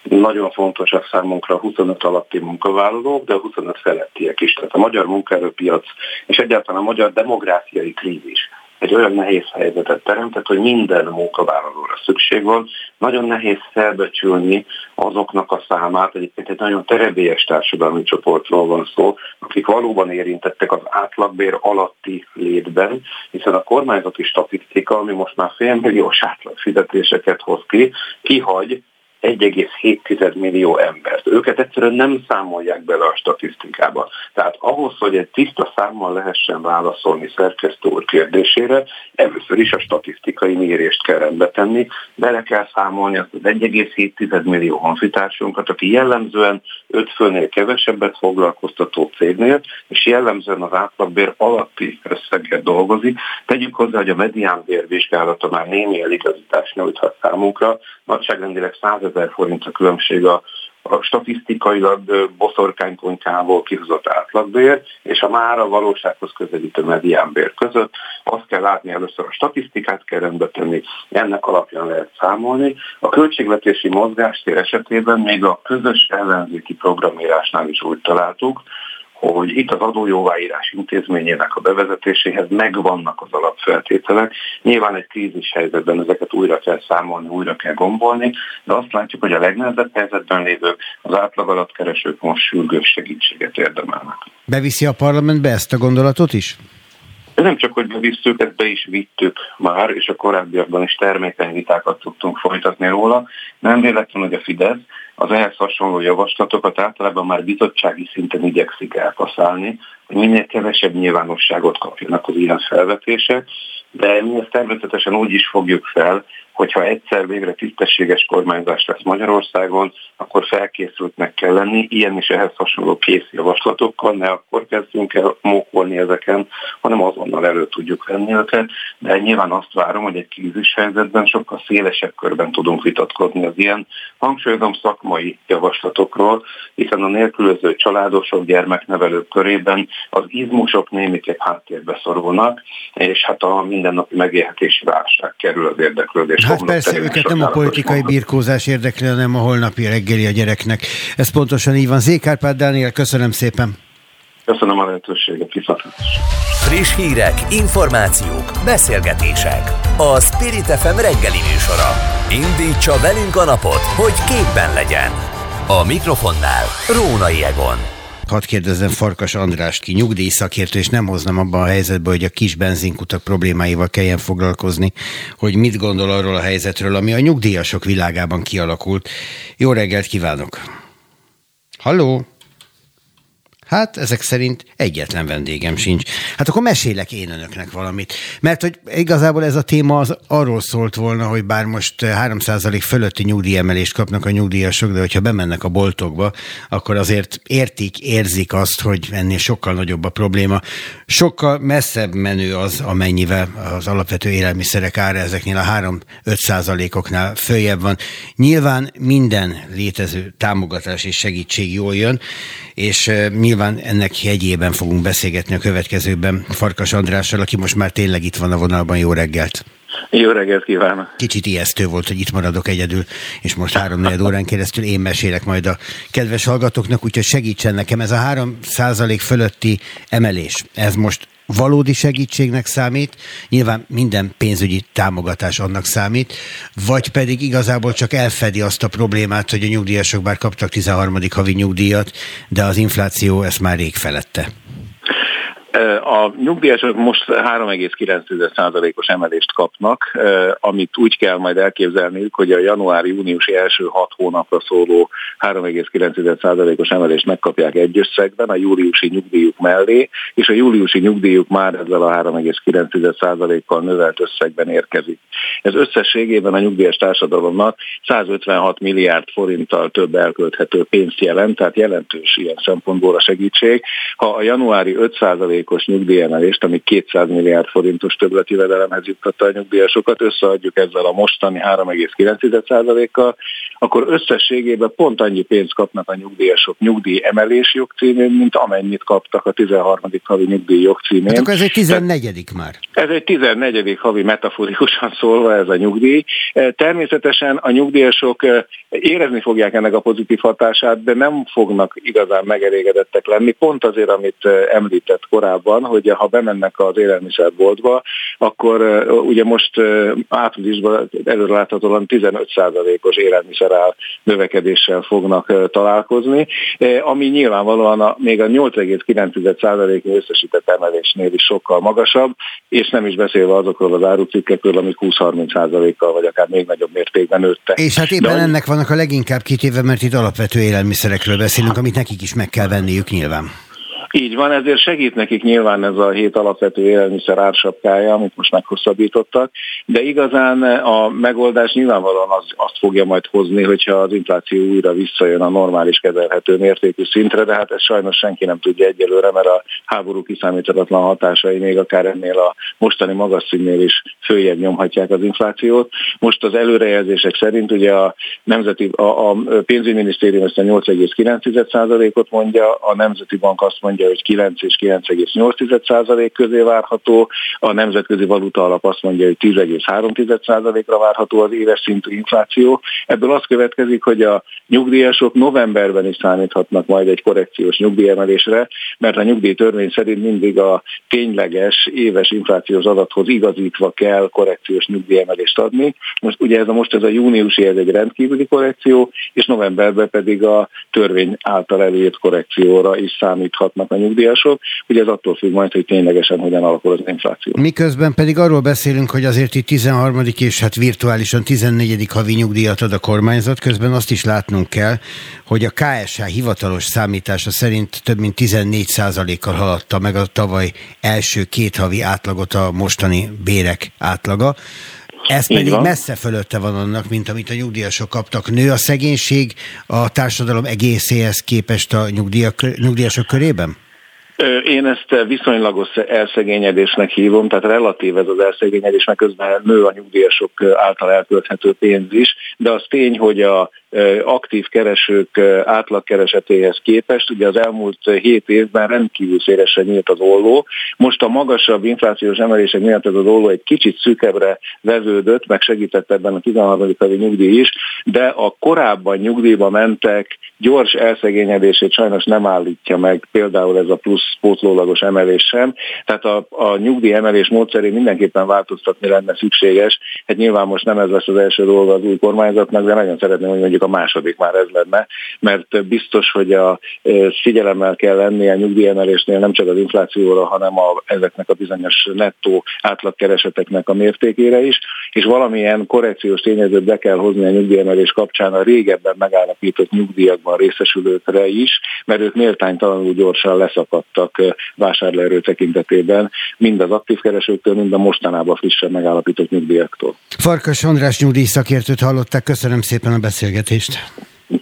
Nagyon fontosak számunkra a 25 alatti munkavállalók, de a 25 felettiek is. Tehát a magyar munkaerőpiac és egyáltalán a magyar demográfiai krízis egy olyan nehéz helyzetet teremtett, hogy minden munkavállalóra szükség van. Nagyon nehéz felbecsülni azoknak a számát, egyébként egy nagyon terebélyes társadalmi csoportról van szó, akik valóban érintettek az átlagbér alatti létben, hiszen a kormányzati statisztika, ami most már félmilliós átlagfizetéseket hoz ki, kihagy 1,7 millió embert. Őket egyszerűen nem számolják bele a statisztikába. Tehát ahhoz, hogy egy tiszta számmal lehessen válaszolni szerkesztő úr kérdésére, először is a statisztikai mérést kell rendbe tenni, bele kell számolni azt az 1,7 millió honfitársunkat, aki jellemzően 5 főnél kevesebbet foglalkoztató cégnél, és jellemzően az átlagbér alatti összeggel dolgozik. Tegyük hozzá, hogy a mediánbér vizsgálata már némi eligazítást nyújthat számunkra, nagyságrendileg 100 ezer forint a különbség a a statisztikailag boszorkánykonykából kihozott átlagbér, és a már a valósághoz közelítő mediánbér között azt kell látni először a statisztikát kell rendbe tenni, ennek alapján lehet számolni. A költségvetési mozgástér esetében még a közös ellenzéki programírásnál is úgy találtuk, hogy itt az adójóváírás intézményének a bevezetéséhez megvannak az alapfeltételek. Nyilván egy krízis helyzetben ezeket újra kell számolni, újra kell gombolni, de azt látjuk, hogy a legnehezebb helyzetben lévők, az átlag alatt keresők most sürgős segítséget érdemelnek. Beviszi a parlamentbe ezt a gondolatot is? De nem csak, hogy bevisszük, ezt be is vittük már, és a korábbiakban is termékeny vitákat tudtunk folytatni róla. Nem véletlen, hogy a Fidesz az ehhez hasonló javaslatokat általában már bizottsági szinten igyekszik elkaszálni, hogy minél kevesebb nyilvánosságot kapjanak az ilyen felvetések, de mi ezt természetesen úgy is fogjuk fel, hogyha egyszer végre tisztességes kormányzás lesz Magyarországon, akkor felkészültnek kell lenni, ilyen is ehhez hasonló kész javaslatokkal, ne akkor kezdjünk el mókolni ezeken, hanem azonnal elő tudjuk venni őket, de nyilván azt várom, hogy egy krízis helyzetben sokkal szélesebb körben tudunk vitatkozni az ilyen, hangsúlyozom szakmai javaslatokról, hiszen a nélkülöző családosok, gyermeknevelők körében az izmusok némiképp háttérbe szorulnak, és hát a mindennapi megélhetési válság kerül az érdeklődés Hát persze, őket nem a politikai birkózás érdekli, hanem a holnapi reggeli a gyereknek. Ez pontosan így van. Zékárpád Dániel, köszönöm szépen. Köszönöm a lehetőséget, viszontlátás. Friss hírek, információk, beszélgetések. A Spirit FM reggeli műsora. Indítsa velünk a napot, hogy képben legyen. A mikrofonnál Rónai Egon. Hadd kérdezzem Farkas Andrást ki, nyugdíjszakértő, és nem hoznám abban a helyzetbe, hogy a kis benzinkutak problémáival kelljen foglalkozni, hogy mit gondol arról a helyzetről, ami a nyugdíjasok világában kialakult. Jó reggelt kívánok! Halló! Hát ezek szerint egyetlen vendégem sincs. Hát akkor mesélek én önöknek valamit. Mert hogy igazából ez a téma az arról szólt volna, hogy bár most 3% fölötti nyugdíjemelést kapnak a nyugdíjasok, de hogyha bemennek a boltokba, akkor azért értik, érzik azt, hogy ennél sokkal nagyobb a probléma. Sokkal messzebb menő az, amennyivel az alapvető élelmiszerek ára ezeknél a 3-5 oknál följebb van. Nyilván minden létező támogatás és segítség jól jön, és nyilván ennek jegyében fogunk beszélgetni a következőben Farkas Andrással, aki most már tényleg itt van a vonalban. Jó reggelt! Jó reggelt kívánok! Kicsit ijesztő volt, hogy itt maradok egyedül, és most három órán keresztül én mesélek majd a kedves hallgatóknak, úgyhogy segítsen nekem. Ez a három százalék fölötti emelés, ez most valódi segítségnek számít, nyilván minden pénzügyi támogatás annak számít, vagy pedig igazából csak elfedi azt a problémát, hogy a nyugdíjasok bár kaptak 13. havi nyugdíjat, de az infláció ezt már rég felette. A nyugdíjasok most 3,9%-os emelést kapnak, amit úgy kell majd elképzelniük, hogy a januári-júniusi első hat hónapra szóló 3,9%-os emelést megkapják egy összegben a júliusi nyugdíjuk mellé, és a júliusi nyugdíjuk már ezzel a 3,9%-kal növelt összegben érkezik. Ez összességében a nyugdíjas társadalomnak 156 milliárd forinttal több elkölthető pénzt jelent, tehát jelentős ilyen szempontból a segítség. Ha a januári 5% os nyugdíjemelést, ami 200 milliárd forintos többletjövedelemhez juttatta a nyugdíjasokat, összeadjuk ezzel a mostani 3,9%-kal, akkor összességében pont annyi pénzt kapnak a nyugdíjasok nyugdíj emelés jogcímén, mint amennyit kaptak a 13. havi nyugdíj jogcímén. Hát akkor ez egy 14. már. Ez egy 14. havi metaforikusan szólva ez a nyugdíj. Természetesen a nyugdíjasok érezni fogják ennek a pozitív hatását, de nem fognak igazán megelégedettek lenni, pont azért, amit említett korábban, hogy ha bemennek az élelmiszerboltba, akkor ugye most áprilisban előreláthatóan 15%-os élelmiszerál növekedéssel fognak találkozni, ami nyilvánvalóan a, még a 8,9%-nyi összesített emelésnél is sokkal magasabb, és nem is beszélve azokról az árucikkekről, amik 20-30%-kal vagy akár még nagyobb mértékben nőttek. És hát éppen De, ennek vannak a leginkább kitéve, mert itt alapvető élelmiszerekről beszélünk, amit nekik is meg kell venniük nyilván. Így van, ezért segít nekik nyilván ez a hét alapvető élelmiszer ársapkája, amit most meghosszabbítottak, de igazán a megoldás nyilvánvalóan az, azt fogja majd hozni, hogyha az infláció újra visszajön a normális kezelhető mértékű szintre, de hát ezt sajnos senki nem tudja egyelőre, mert a háború kiszámíthatatlan hatásai még akár ennél a mostani magas színnél is följebb nyomhatják az inflációt. Most az előrejelzések szerint ugye a nemzeti, a, a pénzügyminisztérium ezt a 8,9%-ot mondja, a Nemzeti Bank azt mondja, mondja, hogy 9 és 9,8% közé várható, a Nemzetközi Valuta Alap azt mondja, hogy 10,3%-ra várható az éves szintű infláció. Ebből az következik, hogy a nyugdíjasok novemberben is számíthatnak majd egy korrekciós nyugdíjemelésre, mert a nyugdíjtörvény szerint mindig a tényleges éves inflációs adathoz igazítva kell korrekciós nyugdíjemelést adni. Most ugye ez a most ez a júniusi, ez egy rendkívüli korrekció, és novemberben pedig a törvény által előírt korrekcióra is számíthatnak a nyugdíjasok. Ugye ez attól függ majd, hogy ténylegesen hogyan alakul az infláció. Miközben pedig arról beszélünk, hogy azért itt 13. és hát virtuálisan 14. havi nyugdíjat ad a kormányzat, közben azt is látnunk kell, hogy a KSH hivatalos számítása szerint több mint 14 kal haladta meg a tavaly első két havi átlagot a mostani bérek átlaga. Ez pedig van. messze fölötte van annak, mint amit a nyugdíjasok kaptak. Nő a szegénység a társadalom egészéhez képest a nyugdíjasok körében? Én ezt viszonylagos elszegényedésnek hívom, tehát relatív ez az elszegényedés, mert közben nő a nyugdíjasok által elkölthető pénz is, de az tény, hogy a aktív keresők átlagkeresetéhez képest. Ugye az elmúlt hét évben rendkívül szélesen nyílt az olló. Most a magasabb inflációs emelések miatt ez az olló egy kicsit szűkebbre veződött, meg segített ebben a 13. havi nyugdíj is, de a korábban nyugdíjba mentek gyors elszegényedését sajnos nem állítja meg például ez a plusz pótlólagos emelés sem. Tehát a, a nyugdíj emelés módszerén mindenképpen változtatni lenne szükséges. Hát nyilván most nem ez lesz az első dolga az új kormányzatnak, de nagyon szeretném, hogy mondjuk a második már ez lenne, mert biztos, hogy a figyelemmel kell lenni a nyugdíjemelésnél nem csak az inflációra, hanem a, ezeknek a bizonyos nettó átlagkereseteknek a mértékére is, és valamilyen korrekciós tényezőt be kell hozni a nyugdíjemelés kapcsán a régebben megállapított nyugdíjakban részesülőkre is, mert ők méltánytalanul gyorsan leszakadtak vásárlóerő tekintetében, mind az aktív keresőktől, mind a mostanában frissen megállapított nyugdíjaktól. Farkas András nyugdíjszakértőt hallották, köszönöm szépen a beszélgetést.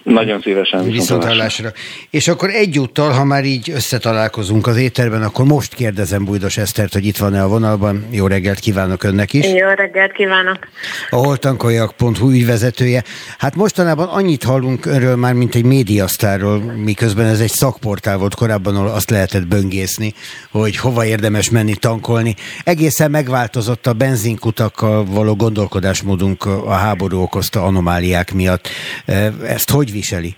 Nagyon szívesen. Viszontlátásra. És akkor egyúttal, ha már így összetalálkozunk az éterben, akkor most kérdezem Bújdos Esztert, hogy itt van-e a vonalban. Jó reggelt kívánok önnek is. Jó reggelt kívánok. A holtankoljak.hu ügyvezetője. Hát mostanában annyit hallunk önről már, mint egy médiasztárról, miközben ez egy szakportál volt korábban, ahol azt lehetett böngészni, hogy hova érdemes menni tankolni. Egészen megváltozott a benzinkutakkal való gondolkodásmódunk a háború okozta anomáliák miatt. Ezt hogy viseli?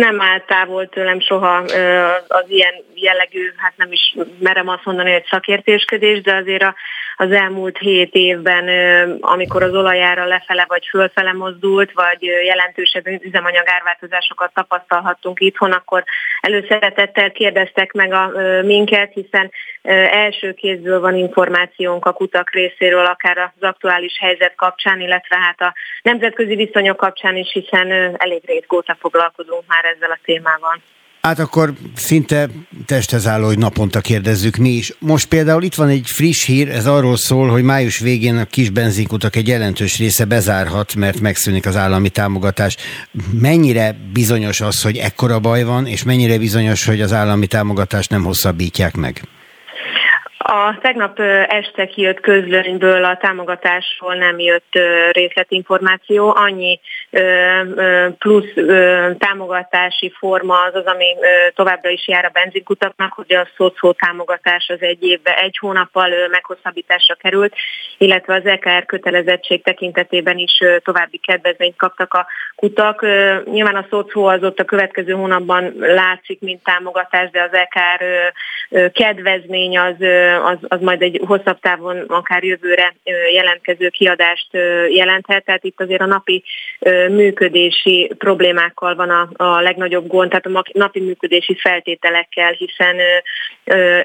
Nem állt távol tőlem soha az ilyen jellegű, hát nem is merem azt mondani, hogy szakértésködés, de azért a az elmúlt hét évben, amikor az olajára lefele vagy fölfele mozdult, vagy jelentősebb üzemanyag árváltozásokat tapasztalhattunk itthon, akkor előszeretettel kérdeztek meg a minket, hiszen első kézből van információnk a kutak részéről, akár az aktuális helyzet kapcsán, illetve hát a nemzetközi viszonyok kapcsán is, hiszen elég régóta foglalkozunk már ezzel a témával. Hát akkor szinte testhez álló, hogy naponta kérdezzük mi is. Most például itt van egy friss hír, ez arról szól, hogy május végén a kis benzinkutak egy jelentős része bezárhat, mert megszűnik az állami támogatás. Mennyire bizonyos az, hogy ekkora baj van, és mennyire bizonyos, hogy az állami támogatást nem hosszabbítják meg? A tegnap este kijött közlönyből a támogatásról nem jött részletinformáció. Annyi plusz támogatási forma az az, ami továbbra is jár a benzinkutaknak, hogy a szocó támogatás az egy évben, egy hónappal meghosszabbításra került, illetve az EKR kötelezettség tekintetében is további kedvezményt kaptak a kutak. Nyilván a szocó az ott a következő hónapban látszik, mint támogatás, de az EKR kedvezmény az az, az majd egy hosszabb távon, akár jövőre jelentkező kiadást jelenthet. Tehát itt azért a napi működési problémákkal van a, a legnagyobb gond, tehát a napi működési feltételekkel, hiszen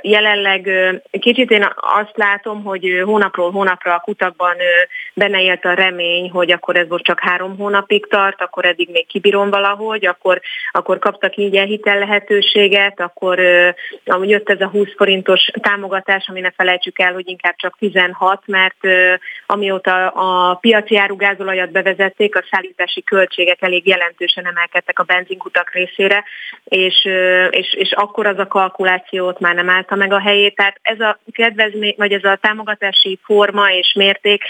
jelenleg kicsit én azt látom, hogy hónapról hónapra a kutakban benne élt a remény, hogy akkor ez most csak három hónapig tart, akkor eddig még kibírom valahogy, akkor, akkor kaptak így hitel lehetőséget, akkor jött ez a 20 forintos támogatás, ami ne felejtsük el, hogy inkább csak 16, mert amióta a piaci árugázolajat bevezették, a szállítási költségek elég jelentősen emelkedtek a benzinkutak részére, és, és, és akkor az a kalkulációt már nem állta meg a helyét. Tehát ez a kedvezmény, vagy ez a támogatási forma és mérték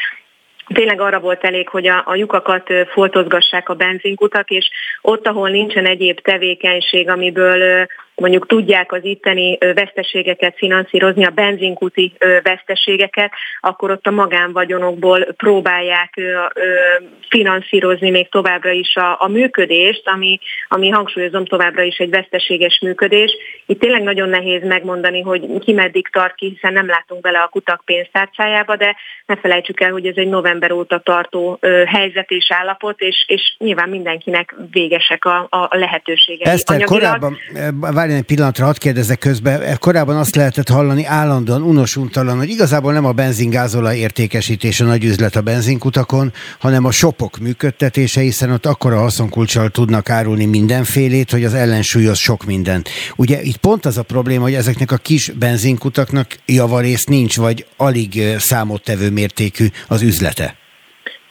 tényleg arra volt elég, hogy a, a lyukakat foltozgassák a benzinkutak, és ott, ahol nincsen egyéb tevékenység, amiből mondjuk tudják az itteni veszteségeket finanszírozni, a benzinkúti veszteségeket, akkor ott a magánvagyonokból próbálják finanszírozni még továbbra is a, a működést, ami, ami hangsúlyozom továbbra is egy veszteséges működés. Itt tényleg nagyon nehéz megmondani, hogy ki meddig tart ki, hiszen nem látunk bele a kutak pénztárcájába, de ne felejtsük el, hogy ez egy november óta tartó helyzet és állapot, és, és nyilván mindenkinek végesek a, a lehetőségek. Eszter, korábban, várj egy pillanatra, hadd kérdezek közben. Korábban azt lehetett hallani állandóan, unosuntalan, hogy igazából nem a benzingázolaj értékesítése nagy üzlet a benzinkutakon, hanem a shopok működtetése, hiszen ott akkora haszonkulcsal tudnak árulni mindenfélét, hogy az ellensúlyoz sok minden. Ugye itt pont az a probléma, hogy ezeknek a kis benzinkutaknak javarész nincs, vagy alig számottevő mértékű az üzlete.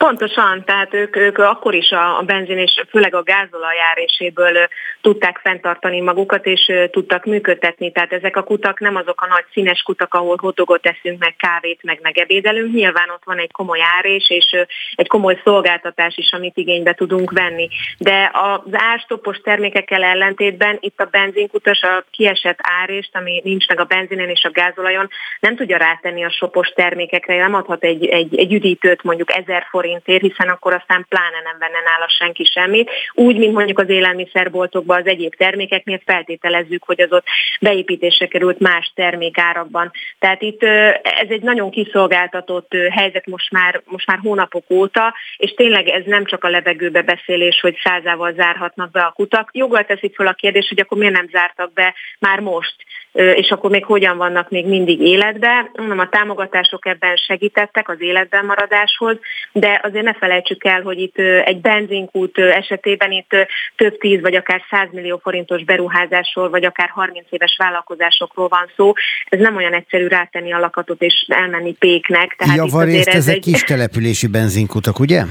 Pontosan, tehát ők, ők akkor is a, benzin és főleg a gázolaj áréséből tudták fenntartani magukat, és tudtak működtetni. Tehát ezek a kutak nem azok a nagy színes kutak, ahol hotogot teszünk, meg kávét, meg megebédelünk. Nyilván ott van egy komoly árés, és egy komoly szolgáltatás is, amit igénybe tudunk venni. De az árstopos termékekkel ellentétben itt a benzinkutas a kiesett árést, ami nincs meg a benzinen és a gázolajon, nem tudja rátenni a sopos termékekre, nem adhat egy, egy, egy üdítőt mondjuk 1000 forint forintért, hiszen akkor aztán pláne nem venne nála senki semmit. Úgy, mint mondjuk az élelmiszerboltokban az egyéb termékeknél feltételezzük, hogy az ott beépítésre került más termékárakban. Tehát itt ez egy nagyon kiszolgáltatott helyzet most már, most már hónapok óta, és tényleg ez nem csak a levegőbe beszélés, hogy százával zárhatnak be a kutak. Joggal teszik fel a kérdés, hogy akkor miért nem zártak be már most és akkor még hogyan vannak még mindig életben. Mondom, a támogatások ebben segítettek az életben maradáshoz, de azért ne felejtsük el, hogy itt egy benzinkút esetében itt több tíz vagy akár 100 millió forintos beruházásról, vagy akár 30 éves vállalkozásokról van szó. Ez nem olyan egyszerű rátenni a lakatot és elmenni péknek. Tehát Javarészt ezek egy... kis települési benzinkutak, ugye?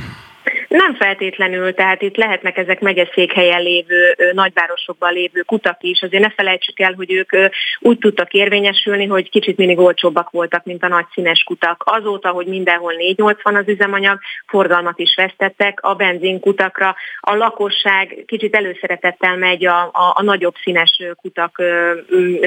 Nem feltétlenül, tehát itt lehetnek ezek megyeszékhelyen lévő, nagyvárosokban lévő kutak is. Azért ne felejtsük el, hogy ők úgy tudtak érvényesülni, hogy kicsit mindig olcsóbbak voltak, mint a nagy színes kutak. Azóta, hogy mindenhol 480 az üzemanyag, forgalmat is vesztettek a benzinkutakra. A lakosság kicsit előszeretettel megy a, a, a nagyobb színes kutak,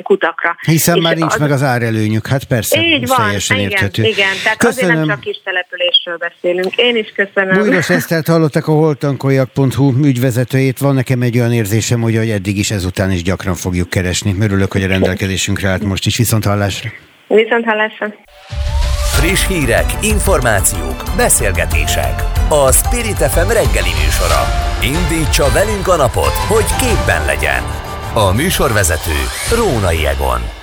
kutakra. Hiszen És már nincs az... meg az árelőnyük, hát persze. Így van, igen, érthető. igen. Tehát köszönöm. azért nem csak kis településről beszélünk. Én is köszönöm. Bújdos Esztert hallottak a holtankoljak.hu ügyvezetőjét. Van nekem egy olyan érzésem, hogy eddig is ezután is gyakran fogjuk keresni. Örülök, hogy a rendelkezésünkre állt most is. Viszont hallásra. Viszont hallásra. Friss hírek, információk, beszélgetések. A Spirit FM reggeli műsora. Indítsa velünk a napot, hogy képben legyen. A műsorvezető Rónai Egon.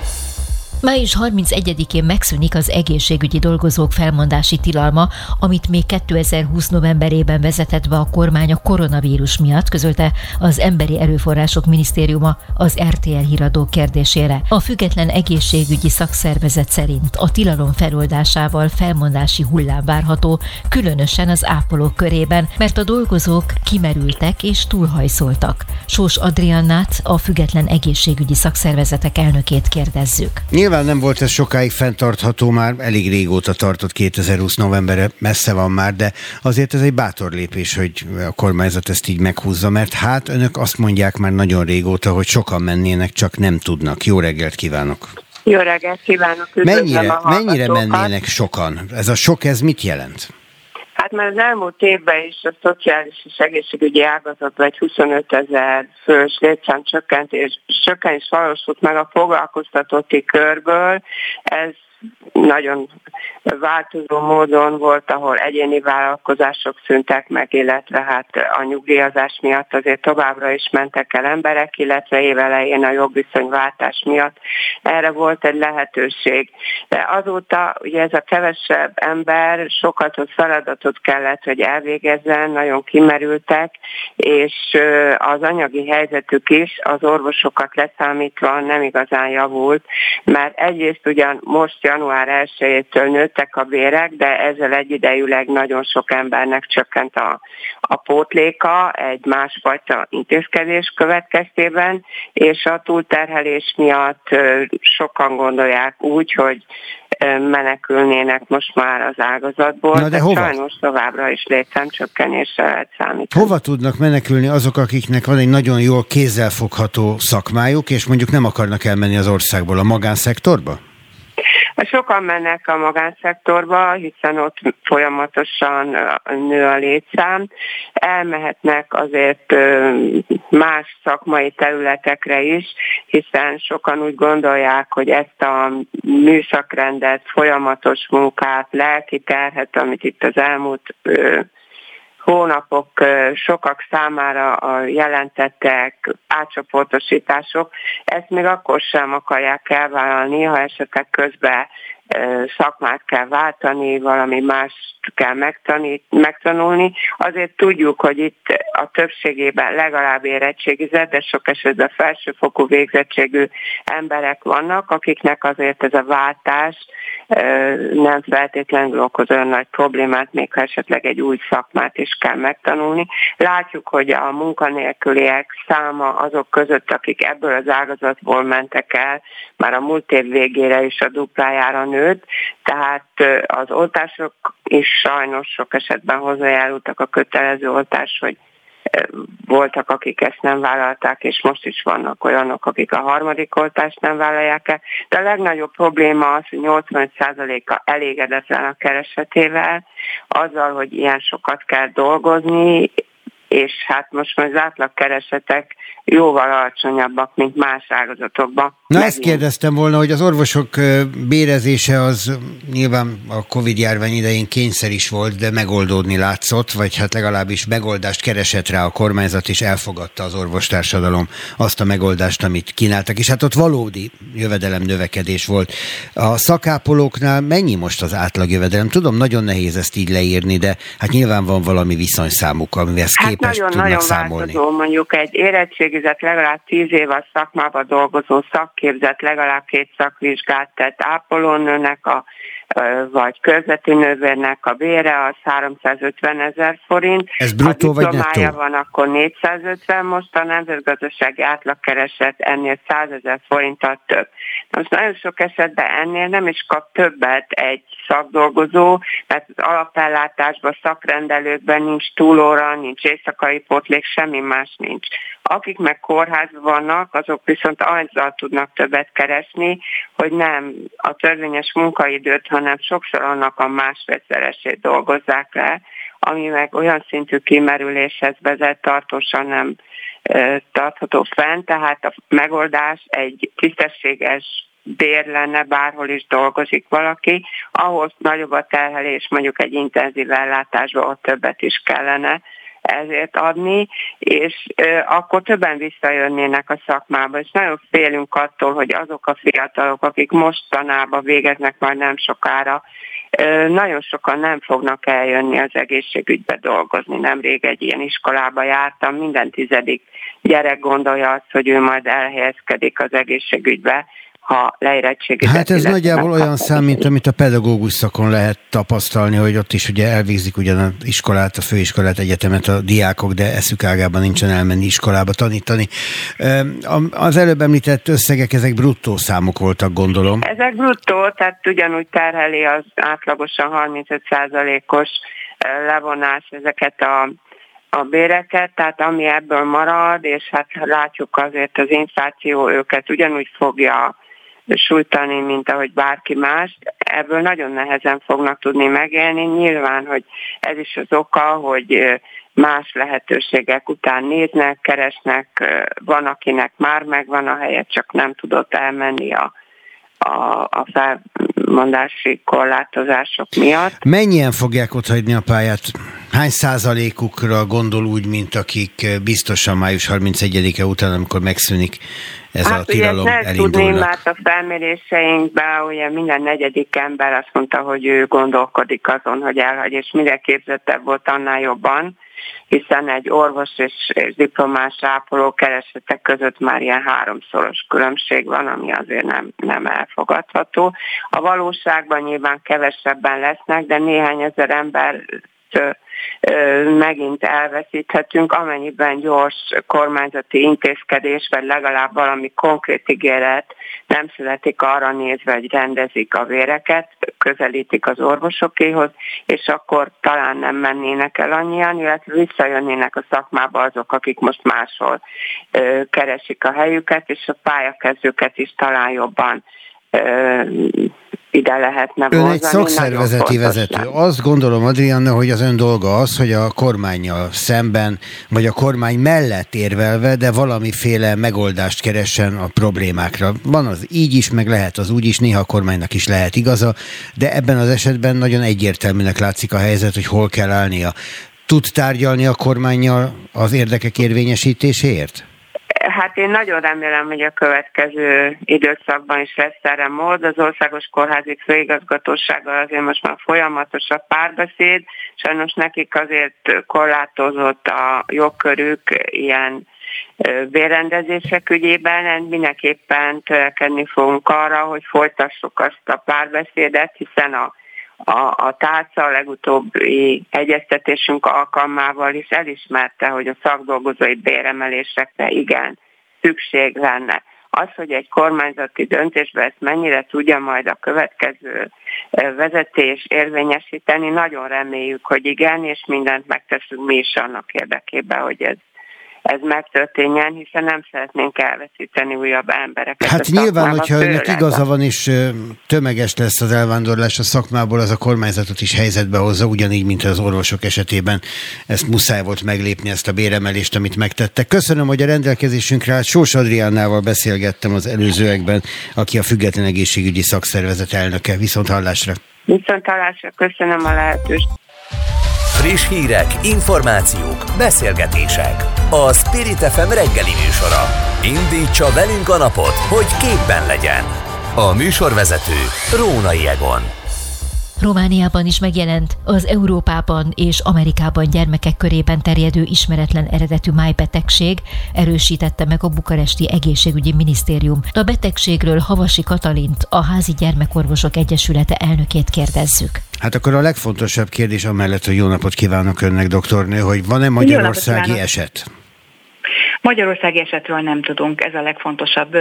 Május 31-én megszűnik az egészségügyi dolgozók felmondási tilalma, amit még 2020 novemberében vezetett be a kormány a koronavírus miatt, közölte az Emberi Erőforrások Minisztériuma az RTL híradó kérdésére. A független egészségügyi szakszervezet szerint a tilalom feloldásával felmondási hullám várható, különösen az ápolók körében, mert a dolgozók kimerültek és túlhajszoltak. Sós Adriannát, a független egészségügyi szakszervezetek elnökét kérdezzük. Nyilván nyilván nem volt ez sokáig fenntartható, már elég régóta tartott 2020 novemberre, messze van már, de azért ez egy bátor lépés, hogy a kormányzat ezt így meghúzza, mert hát önök azt mondják már nagyon régóta, hogy sokan mennének, csak nem tudnak. Jó reggelt kívánok! Jó reggelt kívánok! Mennyire, mennyire mennének sokan? Ez a sok, ez mit jelent? Hát már az elmúlt évben is a szociális és egészségügyi ágazatban egy 25 ezer fős létszám csökkentés, csökkentés valósult meg a foglalkoztatotti körből. Ez nagyon változó módon volt, ahol egyéni vállalkozások szüntek meg, illetve hát a nyugdíjazás miatt azért továbbra is mentek el emberek, illetve évelején a jogviszonyváltás miatt erre volt egy lehetőség. De azóta ugye ez a kevesebb ember sokat a feladatot kellett, hogy elvégezzen, nagyon kimerültek, és az anyagi helyzetük is az orvosokat leszámítva nem igazán javult, mert egyrészt ugyan most január 1-től nőttek a bérek, de ezzel egyidejűleg nagyon sok embernek csökkent a, a pótléka egy másfajta intézkedés következtében, és a túlterhelés miatt sokan gondolják úgy, hogy menekülnének most már az ágazatból, Na de, de hova? sajnos továbbra is létszámcsökkenésre lehet számítani. Hova tudnak menekülni azok, akiknek van egy nagyon jól kézzelfogható szakmájuk, és mondjuk nem akarnak elmenni az országból a magánszektorba? Sokan mennek a magánszektorba, hiszen ott folyamatosan nő a létszám. Elmehetnek azért más szakmai területekre is, hiszen sokan úgy gondolják, hogy ezt a műszakrendet, folyamatos munkát, lelki terhet, amit itt az elmúlt hónapok sokak számára jelentettek átcsoportosítások, ezt még akkor sem akarják elvállalni, ha esetleg közben szakmát kell váltani, valami más kell megtanít, megtanulni. Azért tudjuk, hogy itt a többségében legalább érettségizett, de sok esetben felsőfokú végzettségű emberek vannak, akiknek azért ez a váltás nem feltétlenül okoz olyan nagy problémát, még ha esetleg egy új szakmát is kell megtanulni. Látjuk, hogy a munkanélküliek száma azok között, akik ebből az ágazatból mentek el, már a múlt év végére is a duplájára nőtt, tehát az oltások is sajnos sok esetben hozzájárultak a kötelező oltás, hogy voltak, akik ezt nem vállalták, és most is vannak olyanok, akik a harmadik oltást nem vállalják el. De a legnagyobb probléma az, hogy 85%-a elégedetlen a keresetével, azzal, hogy ilyen sokat kell dolgozni, és hát most már az átlagkeresetek jóval alacsonyabbak, mint más ágazatokban. Na Megint. ezt kérdeztem volna, hogy az orvosok bérezése az nyilván a Covid járvány idején kényszer is volt, de megoldódni látszott, vagy hát legalábbis megoldást keresett rá a kormányzat, és elfogadta az orvostársadalom azt a megoldást, amit kínáltak, és hát ott valódi jövedelem növekedés volt. A szakápolóknál mennyi most az jövedelem? Tudom, nagyon nehéz ezt így leírni, de hát nyilván van valami viszonyszámuk, amivel hát képest nagyon, tudnak nagyon számolni. Változó, mondjuk egy érettségizett legalább tíz év a szakmában dolgozó szakképzett legalább két szakvizsgát tett ápolónőnek a vagy körzeti nővérnek a bére az 350 ezer forint. Ez bruttó vagy nettó? van, akkor 450, most a nemzetgazdasági átlagkereset ennél 100 ezer forinttal több. Most nagyon sok esetben ennél nem is kap többet egy szakdolgozó, mert az alapellátásban, szakrendelőkben nincs túlóra, nincs éjszakai potlék, semmi más nincs. Akik meg kórházban vannak, azok viszont azzal tudnak többet keresni, hogy nem a törvényes munkaidőt, hanem sokszor annak a másfélszeresét dolgozzák le, ami meg olyan szintű kimerüléshez vezet, tartósan nem tartható fenn, tehát a megoldás egy tisztességes bér lenne, bárhol is dolgozik valaki, ahhoz nagyobb a terhelés, mondjuk egy intenzív ellátásban ott többet is kellene ezért adni, és akkor többen visszajönnének a szakmába, és nagyon félünk attól, hogy azok a fiatalok, akik mostanában végeznek majd nem sokára, nagyon sokan nem fognak eljönni az egészségügybe dolgozni. Nemrég egy ilyen iskolába jártam, minden tizedik gyerek gondolja azt, hogy ő majd elhelyezkedik az egészségügybe, ha leérettségizett. Hát ez nagyjából olyan szám, mint amit a pedagógus szakon lehet tapasztalni, hogy ott is ugye elvégzik ugyan az iskolát, a főiskolát, egyetemet a diákok, de eszük ágában nincsen elmenni iskolába tanítani. Az előbb említett összegek, ezek bruttó számok voltak, gondolom. Ezek bruttó, tehát ugyanúgy terheli az átlagosan 35%-os levonás ezeket a a béreket, tehát ami ebből marad, és hát látjuk azért az infláció őket ugyanúgy fogja sújtani, mint ahogy bárki más, ebből nagyon nehezen fognak tudni megélni. Nyilván, hogy ez is az oka, hogy más lehetőségek után néznek, keresnek, van, akinek már megvan a helye, csak nem tudott elmenni a, a, a felmondási korlátozások miatt. Mennyien fogják otthagyni a pályát? Hány százalékukra gondol úgy, mint akik biztosan május 31-e után, amikor megszűnik ez hát, a tilalom ugye ezt tudni, mert a felméréseinkben ugye minden negyedik ember azt mondta, hogy ő gondolkodik azon, hogy elhagy, és minden képzettebb volt, annál jobban hiszen egy orvos és, és diplomás ápoló keresetek között már ilyen háromszoros különbség van, ami azért nem, nem elfogadható. A valóságban nyilván kevesebben lesznek, de néhány ezer ember megint elveszíthetünk, amennyiben gyors kormányzati intézkedés, vagy legalább valami konkrét ígéret nem születik arra nézve, hogy rendezik a véreket, közelítik az orvosokéhoz, és akkor talán nem mennének el annyian, illetve visszajönnének a szakmába azok, akik most máshol keresik a helyüket, és a pályakezdőket is talán jobban ide lehetne Ön egy szakszervezeti vezető. Azt gondolom, Adrianna, hogy az ön dolga az, hogy a kormányjal szemben, vagy a kormány mellett érvelve, de valamiféle megoldást keressen a problémákra. Van az így is, meg lehet az úgy is, néha a kormánynak is lehet igaza, de ebben az esetben nagyon egyértelműnek látszik a helyzet, hogy hol kell állnia. Tud tárgyalni a kormányjal az érdekek érvényesítéséért? Hát én nagyon remélem, hogy a következő időszakban is lesz erre mód. Az Országos Kórházi Főigazgatósággal azért most már folyamatos a párbeszéd. Sajnos nekik azért korlátozott a jogkörük ilyen bérrendezések ügyében, mindenképpen törekedni fogunk arra, hogy folytassuk azt a párbeszédet, hiszen a a, a tárca a legutóbbi egyeztetésünk alkalmával is elismerte, hogy a szakdolgozói béremelésekre igen szükség lenne. Az, hogy egy kormányzati döntésbe ezt mennyire tudja majd a következő vezetés érvényesíteni, nagyon reméljük, hogy igen, és mindent megteszünk mi is annak érdekében, hogy ez ez megtörténjen, hiszen nem szeretnénk elveszíteni újabb embereket. Hát nyilván, hogyha önnek igaza van, és tömeges lesz az elvándorlás a szakmából, az a kormányzatot is helyzetbe hozza, ugyanígy, mint az orvosok esetében ezt muszáj volt meglépni, ezt a béremelést, amit megtettek. Köszönöm, hogy a rendelkezésünkre állt. Sós Adriánnával beszélgettem az előzőekben, aki a Független Egészségügyi Szakszervezet elnöke. Viszont hallásra! Viszont hallásra, köszönöm a lehetőséget. Friss hírek, információk, beszélgetések. A Spirit FM reggeli műsora. Indítsa velünk a napot, hogy képben legyen. A műsorvezető Rónai Egon. Romániában is megjelent az Európában és Amerikában gyermekek körében terjedő ismeretlen eredetű májbetegség, erősítette meg a bukaresti egészségügyi minisztérium. A betegségről Havasi Katalint, a Házi Gyermekorvosok Egyesülete elnökét kérdezzük. Hát akkor a legfontosabb kérdés amellett, hogy jó napot kívánok önnek, doktornő, hogy van-e magyarországi eset? Magyarországi esetről nem tudunk, ez a legfontosabb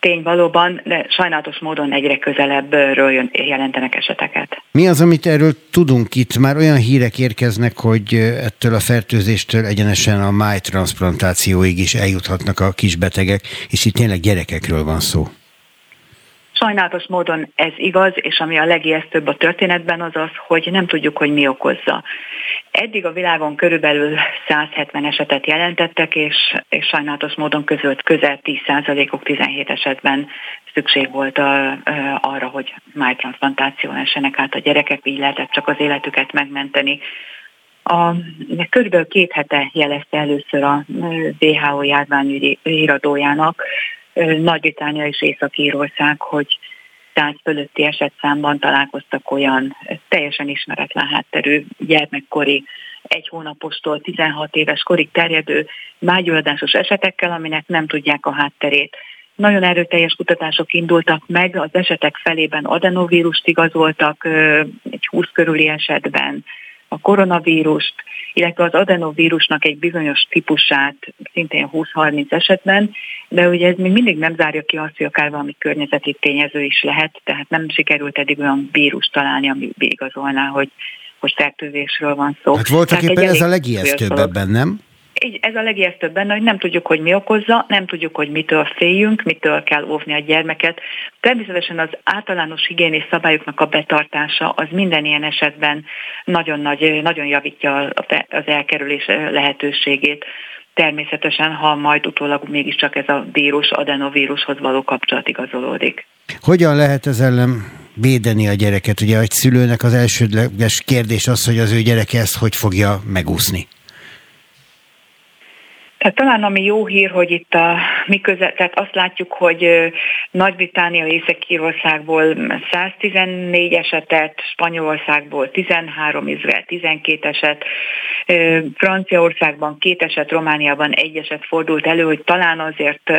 tény valóban, de sajnálatos módon egyre közelebbről jelentenek eseteket. Mi az, amit erről tudunk itt? Már olyan hírek érkeznek, hogy ettől a fertőzéstől egyenesen a májtransplantációig is eljuthatnak a kisbetegek, és itt tényleg gyerekekről van szó. Sajnálatos módon ez igaz, és ami a legijesztőbb a történetben az az, hogy nem tudjuk, hogy mi okozza. Eddig a világon körülbelül 170 esetet jelentettek, és, és sajnálatos módon közölt közel 10%-ok 17 esetben szükség volt a, arra, hogy májtransplantáción esenek át a gyerekek, így lehetett csak az életüket megmenteni. A, körülbelül két hete jelezte először a WHO járványügyi híradójának, nagy-Británia és Észak-Írország, hogy 100 fölötti esetszámban találkoztak olyan teljesen ismeretlen hátterű gyermekkori egy hónapostól 16 éves korig terjedő mágyuladásos esetekkel, aminek nem tudják a hátterét. nagyon erőteljes kutatások indultak meg, az esetek felében adenovírust igazoltak, egy 20 körüli esetben a koronavírust, illetve az adenovírusnak egy bizonyos típusát, szintén 20-30 esetben, de ugye ez még mindig nem zárja ki azt, hogy akár valami környezeti tényező is lehet, tehát nem sikerült eddig olyan vírus találni, ami igazolná, hogy, hogy fertőzésről van szó. Hát voltak éppen ez a legijesztőbb ebben, nem? Így ez a legijesztőbb benne, hogy nem tudjuk, hogy mi okozza, nem tudjuk, hogy mitől féljünk, mitől kell óvni a gyermeket. Természetesen az általános higiénis szabályoknak a betartása az minden ilyen esetben nagyon, nagy, nagyon javítja az elkerülés lehetőségét. Természetesen, ha majd utólag mégiscsak ez a vírus, adenovírushoz való kapcsolat igazolódik. Hogyan lehet ez ellen védeni a gyereket? Ugye egy szülőnek az elsődleges kérdés az, hogy az ő gyereke ezt hogy fogja megúszni. Tehát talán ami jó hír, hogy itt a mi közel, tehát azt látjuk, hogy Nagy-Británia Észak-Írországból 114 esetet, Spanyolországból 13, Izrael 12 eset, Franciaországban két eset, Romániában egy eset fordult elő, hogy talán azért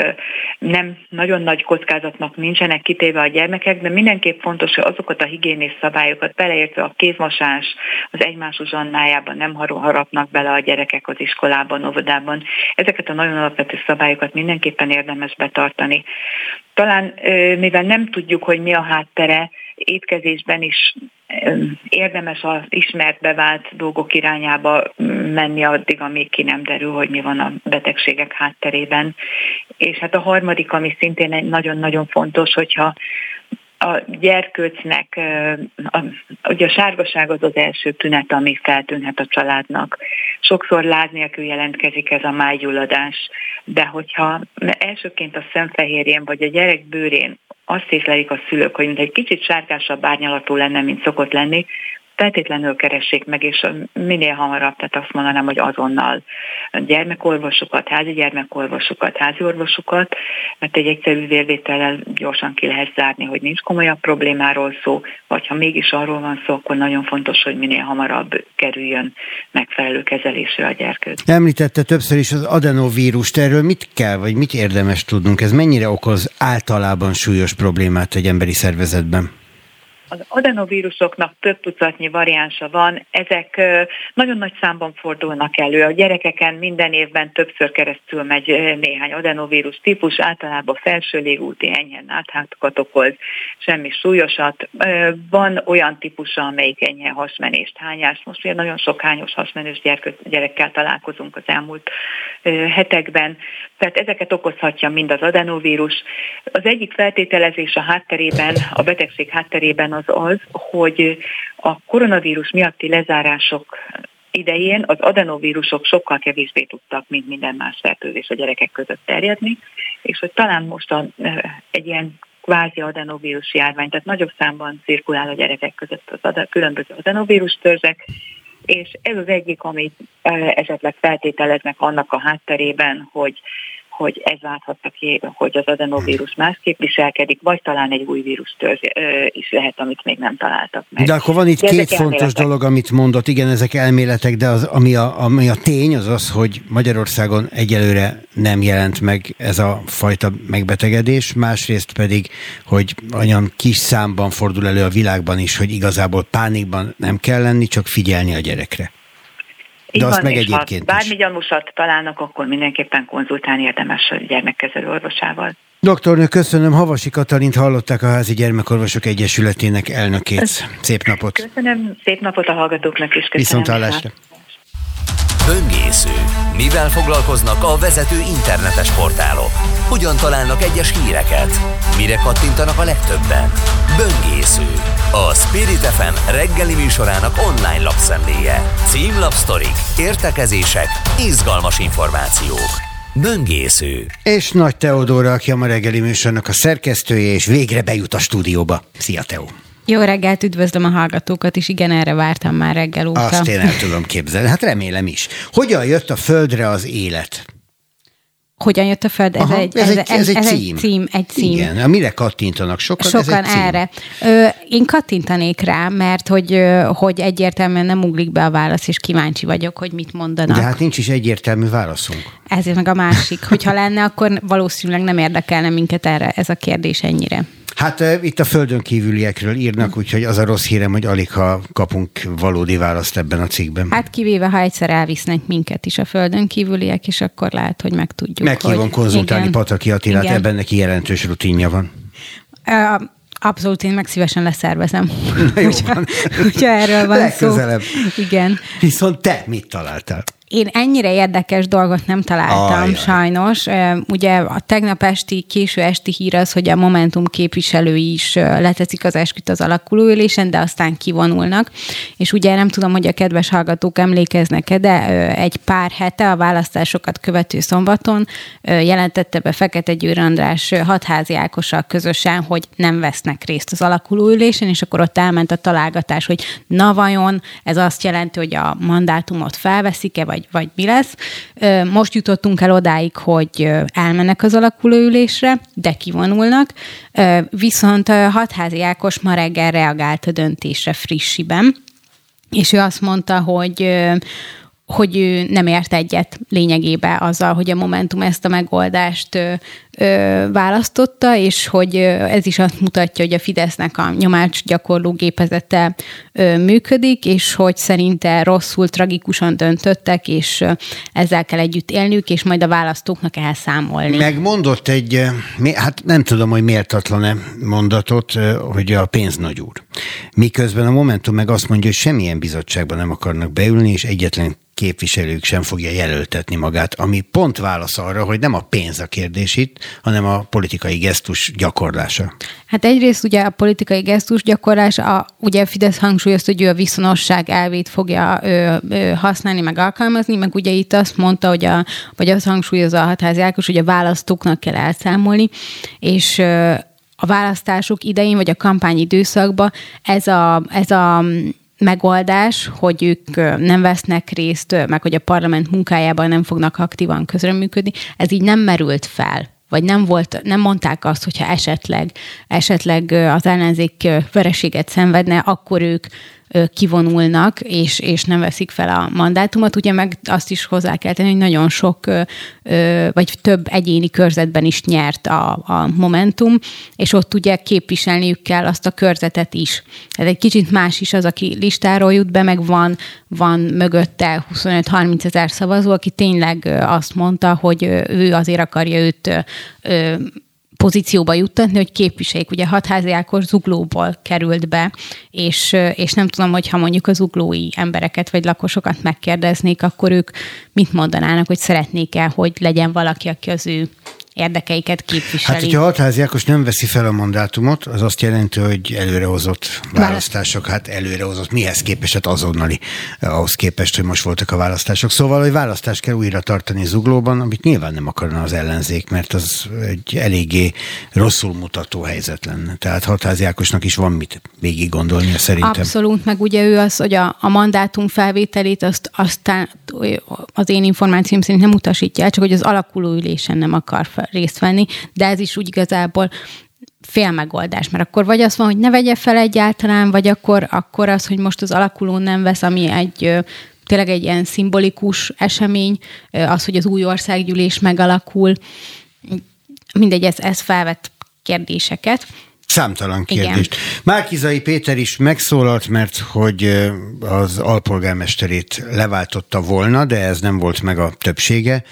nem nagyon nagy kockázatnak nincsenek kitéve a gyermekek, de mindenképp fontos, hogy azokat a higiénés szabályokat beleértve a kézmosás, az egymás uzsannájában nem harapnak bele a gyerekek az iskolában, óvodában. Ezeket a nagyon alapvető szabályokat mindenképpen érdemes betartani. Talán mivel nem tudjuk, hogy mi a háttere, étkezésben is érdemes az ismert bevált dolgok irányába menni addig, amíg ki nem derül, hogy mi van a betegségek hátterében. És hát a harmadik, ami szintén nagyon-nagyon fontos, hogyha a gyerkőcnek, a, ugye a sárgaság az az első tünet, ami feltűnhet a családnak. Sokszor láz nélkül jelentkezik ez a májgyulladás, de hogyha elsőként a szemfehérjén vagy a gyerek bőrén azt észlelik a szülők, hogy mint egy kicsit sárgásabb árnyalatú lenne, mint szokott lenni, feltétlenül keressék meg, és minél hamarabb, tehát azt mondanám, hogy azonnal gyermekorvosokat, házi gyermekorvosokat, házi orvosokat, mert egy egyszerű vérvétellel gyorsan ki lehet zárni, hogy nincs komolyabb problémáról szó, vagy ha mégis arról van szó, akkor nagyon fontos, hogy minél hamarabb kerüljön megfelelő kezelésre a gyerkőt. Említette többször is az adenovírust, erről mit kell, vagy mit érdemes tudnunk? Ez mennyire okoz általában súlyos problémát egy emberi szervezetben? Az adenovírusoknak több tucatnyi variánsa van, ezek nagyon nagy számban fordulnak elő. A gyerekeken minden évben többször keresztül megy néhány adenovírus típus, általában felső légúti enyhen áthátokat okoz, semmi súlyosat. Van olyan típusa, amelyik enyhe hasmenést, hányás. Most ugye nagyon sok hányos hasmenős gyerekkel találkozunk az elmúlt hetekben. Tehát ezeket okozhatja mind az adenovírus. Az egyik feltételezés a hátterében, a betegség hátterében az az, hogy a koronavírus miatti lezárások idején az adenovírusok sokkal kevésbé tudtak, mint minden más fertőzés a gyerekek között terjedni, és hogy talán most a, egy ilyen kvázi adenovírus járvány, tehát nagyobb számban cirkulál a gyerekek között az ad, különböző adenovírus törzsek, és ez az egyik, amit esetleg feltételeznek annak a hátterében, hogy hogy ez láthatta ki, hogy az adenovírus másképp viselkedik, vagy talán egy új vírus is lehet, amit még nem találtak meg. De akkor van itt de két fontos elméletek. dolog, amit mondott. Igen, ezek elméletek, de az, ami, a, ami a tény, az az, hogy Magyarországon egyelőre nem jelent meg ez a fajta megbetegedés, másrészt pedig, hogy olyan kis számban fordul elő a világban is, hogy igazából pánikban nem kell lenni, csak figyelni a gyerekre. Így De azt van, meg egyébként ha bármi gyanúsat találnak, akkor mindenképpen konzultálni érdemes a gyermekkezelő orvosával. Doktornő, köszönöm. Havasi Katalint hallották a Házi Gyermekorvosok Egyesületének elnökét. Szép napot. Köszönöm, szép napot a hallgatóknak is. Köszönöm. Viszontlátásra. Böngésző. Mivel foglalkoznak a vezető internetes portálok? Hogyan találnak egyes híreket? Mire kattintanak a legtöbben? Böngésző. A Spirit FM reggeli műsorának online lapszemléje. Címlapsztorik, értekezések, izgalmas információk. Böngésző. És Nagy Teodóra, aki a ma reggeli műsornak a szerkesztője, és végre bejut a stúdióba. Szia, Teó! Jó reggelt, üdvözlöm a hallgatókat is, igen, erre vártam már reggel óta. Azt én el tudom képzelni, hát remélem is. Hogyan jött a földre az élet? hogyan jött a föld? Ez, Aha, egy, ez, ez, egy, ez, egy, ez cím. egy cím. Egy cím. Igen, mire kattintanak sokan? Sokan ez egy erre. Ö, én kattintanék rá, mert hogy, hogy egyértelműen nem uglik be a válasz, és kíváncsi vagyok, hogy mit mondanak. De hát nincs is egyértelmű válaszunk. Ezért meg a másik. Hogyha lenne, akkor valószínűleg nem érdekelne minket erre ez a kérdés ennyire. Hát itt a földön kívüliekről írnak, úgyhogy az a rossz hírem, hogy alig ha kapunk valódi választ ebben a cikkben. Hát kivéve, ha egyszer elvisznek minket is a földön kívüliek, és akkor lehet, hogy megtudjuk. Meghívom hogy... konzultálni igen, Pataki Attilát, igen. ebben neki jelentős rutinja van. Uh, Abszolút, én meg szívesen leszervezem. Na jó hogyha, van. hogyha erről van Legközelebb. szó. Igen. Viszont te mit találtál? Én ennyire érdekes dolgot nem találtam, Ajaj. sajnos. Ugye a tegnap esti, késő esti hír az, hogy a Momentum képviselői is leteszik az esküt az alakulóülésen, de aztán kivonulnak. És ugye nem tudom, hogy a kedves hallgatók emlékeznek-e, de egy pár hete a választásokat követő szombaton jelentette be Fekete Győr András hatházi Ákossal közösen, hogy nem vesznek részt az alakulóülésen, és akkor ott elment a találgatás, hogy na vajon ez azt jelenti, hogy a mandátumot felveszik-e, vagy, vagy mi lesz. Most jutottunk el odáig, hogy elmennek az alakulóülésre, de kivonulnak, viszont Hatházi Ákos ma reggel reagált a döntésre frissiben, és ő azt mondta, hogy hogy ő nem ért egyet lényegében azzal, hogy a Momentum ezt a megoldást választotta, és hogy ez is azt mutatja, hogy a Fidesznek a nyomács gyakorló gépezete működik, és hogy szerinte rosszul, tragikusan döntöttek, és ezzel kell együtt élniük, és majd a választóknak elszámolni. Megmondott egy, hát nem tudom, hogy méltatlan-e mondatot, hogy a pénz nagy úr. Miközben a Momentum meg azt mondja, hogy semmilyen bizottságban nem akarnak beülni, és egyetlen képviselők sem fogja jelöltetni magát, ami pont válasz arra, hogy nem a pénz a kérdés itt, hanem a politikai gesztus gyakorlása. Hát egyrészt ugye a politikai gesztus gyakorlás, a, ugye Fidesz hangsúlyozta, hogy ő a viszonosság elvét fogja ö, ö, használni, meg alkalmazni, meg ugye itt azt mondta, hogy a, vagy azt hangsúlyozza a hatázi Ákos, hogy a választóknak kell elszámolni, és ö, a választások idején, vagy a kampány időszakban ez a, ez a megoldás, hogy ők nem vesznek részt, meg hogy a parlament munkájában nem fognak aktívan közreműködni, ez így nem merült fel vagy nem volt, nem mondták azt, hogyha esetleg, esetleg az ellenzék vereséget szenvedne, akkor ők kivonulnak, és, és nem veszik fel a mandátumot. Ugye meg azt is hozzá kell tenni, hogy nagyon sok, vagy több egyéni körzetben is nyert a, a Momentum, és ott ugye képviselniük kell azt a körzetet is. Tehát egy kicsit más is az, aki listáról jut be, meg van, van mögötte 25-30 ezer szavazó, aki tényleg azt mondta, hogy ő azért akarja őt pozícióba juttatni, hogy képviseljék. Ugye hatházi Ákos zuglóból került be, és, és nem tudom, hogy ha mondjuk az zuglói embereket vagy lakosokat megkérdeznék, akkor ők mit mondanának, hogy szeretnék-e, hogy legyen valaki, aki az ő érdekeiket képviseli. Hát, hogyha Altházi Ákos nem veszi fel a mandátumot, az azt jelenti, hogy előrehozott választások, hát előrehozott mihez képest, hát azonnali ahhoz képest, hogy most voltak a választások. Szóval, hogy választást kell újra tartani Zuglóban, amit nyilván nem akarna az ellenzék, mert az egy eléggé rosszul mutató helyzet lenne. Tehát Hatházi Ákosnak is van mit végig gondolnia szerintem. Abszolút, meg ugye ő az, hogy a, a mandátum felvételét azt aztán az én információm szerint nem utasítja el, csak hogy az alakuló ülésen nem akar fel részt venni, de ez is úgy igazából fél megoldás, mert akkor vagy azt van, hogy ne vegye fel egyáltalán, vagy akkor, akkor az, hogy most az alakuló nem vesz, ami egy tényleg egy ilyen szimbolikus esemény, az, hogy az új országgyűlés megalakul, mindegy, ez, ez felvet kérdéseket. Számtalan kérdést. Igen. Márkizai Péter is megszólalt, mert hogy az alpolgármesterét leváltotta volna, de ez nem volt meg a többsége,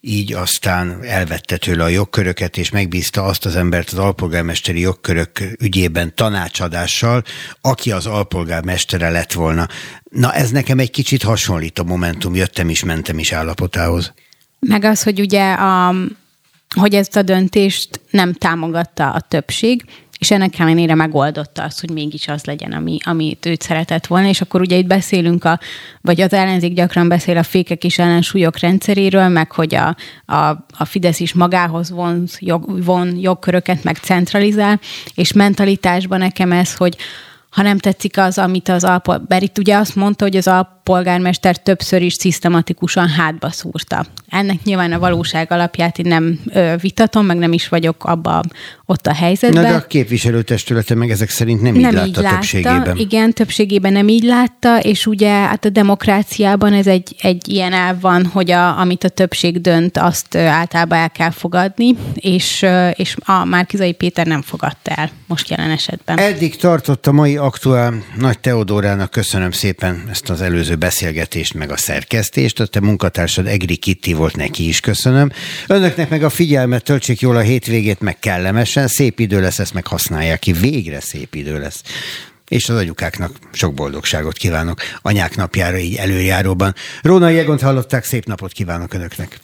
így aztán elvette tőle a jogköröket, és megbízta azt az embert az alpolgármesteri jogkörök ügyében tanácsadással, aki az alpolgármestere lett volna. Na ez nekem egy kicsit hasonlít a Momentum jöttem is, mentem is állapotához. Meg az, hogy ugye a, hogy ezt a döntést nem támogatta a többség, és ennek ellenére megoldotta azt, hogy mégis az legyen, ami, amit őt szeretett volna, és akkor ugye itt beszélünk, a, vagy az ellenzék gyakran beszél a fékek és ellensúlyok rendszeréről, meg hogy a, a, a Fidesz is magához von, jog, von jogköröket, meg centralizál, és mentalitásban nekem ez, hogy ha nem tetszik az, amit az Alpol, mert itt ugye azt mondta, hogy az Alp polgármester többször is szisztematikusan hátba szúrta. Ennek nyilván a valóság alapját én nem ö, vitatom, meg nem is vagyok abba ott a helyzetben. Na de a képviselőtestülete meg ezek szerint nem, nem így látta így látta, többségében. Igen, többségében nem így látta, és ugye hát a demokráciában ez egy, egy ilyen elv van, hogy a, amit a többség dönt, azt általában el kell fogadni, és, és a Márkizai Péter nem fogadta el most jelen esetben. Eddig tartott a mai aktuál. Nagy Teodórának köszönöm szépen ezt az előző beszélgetést, meg a szerkesztést. A te munkatársad Egri Kitti volt, neki is köszönöm. Önöknek meg a figyelmet, töltsék jól a hétvégét, meg kellemesen. Szép idő lesz, ezt meg használják ki. Végre szép idő lesz és az anyukáknak sok boldogságot kívánok anyák napjára így előjáróban. Róna Jegont hallották, szép napot kívánok Önöknek!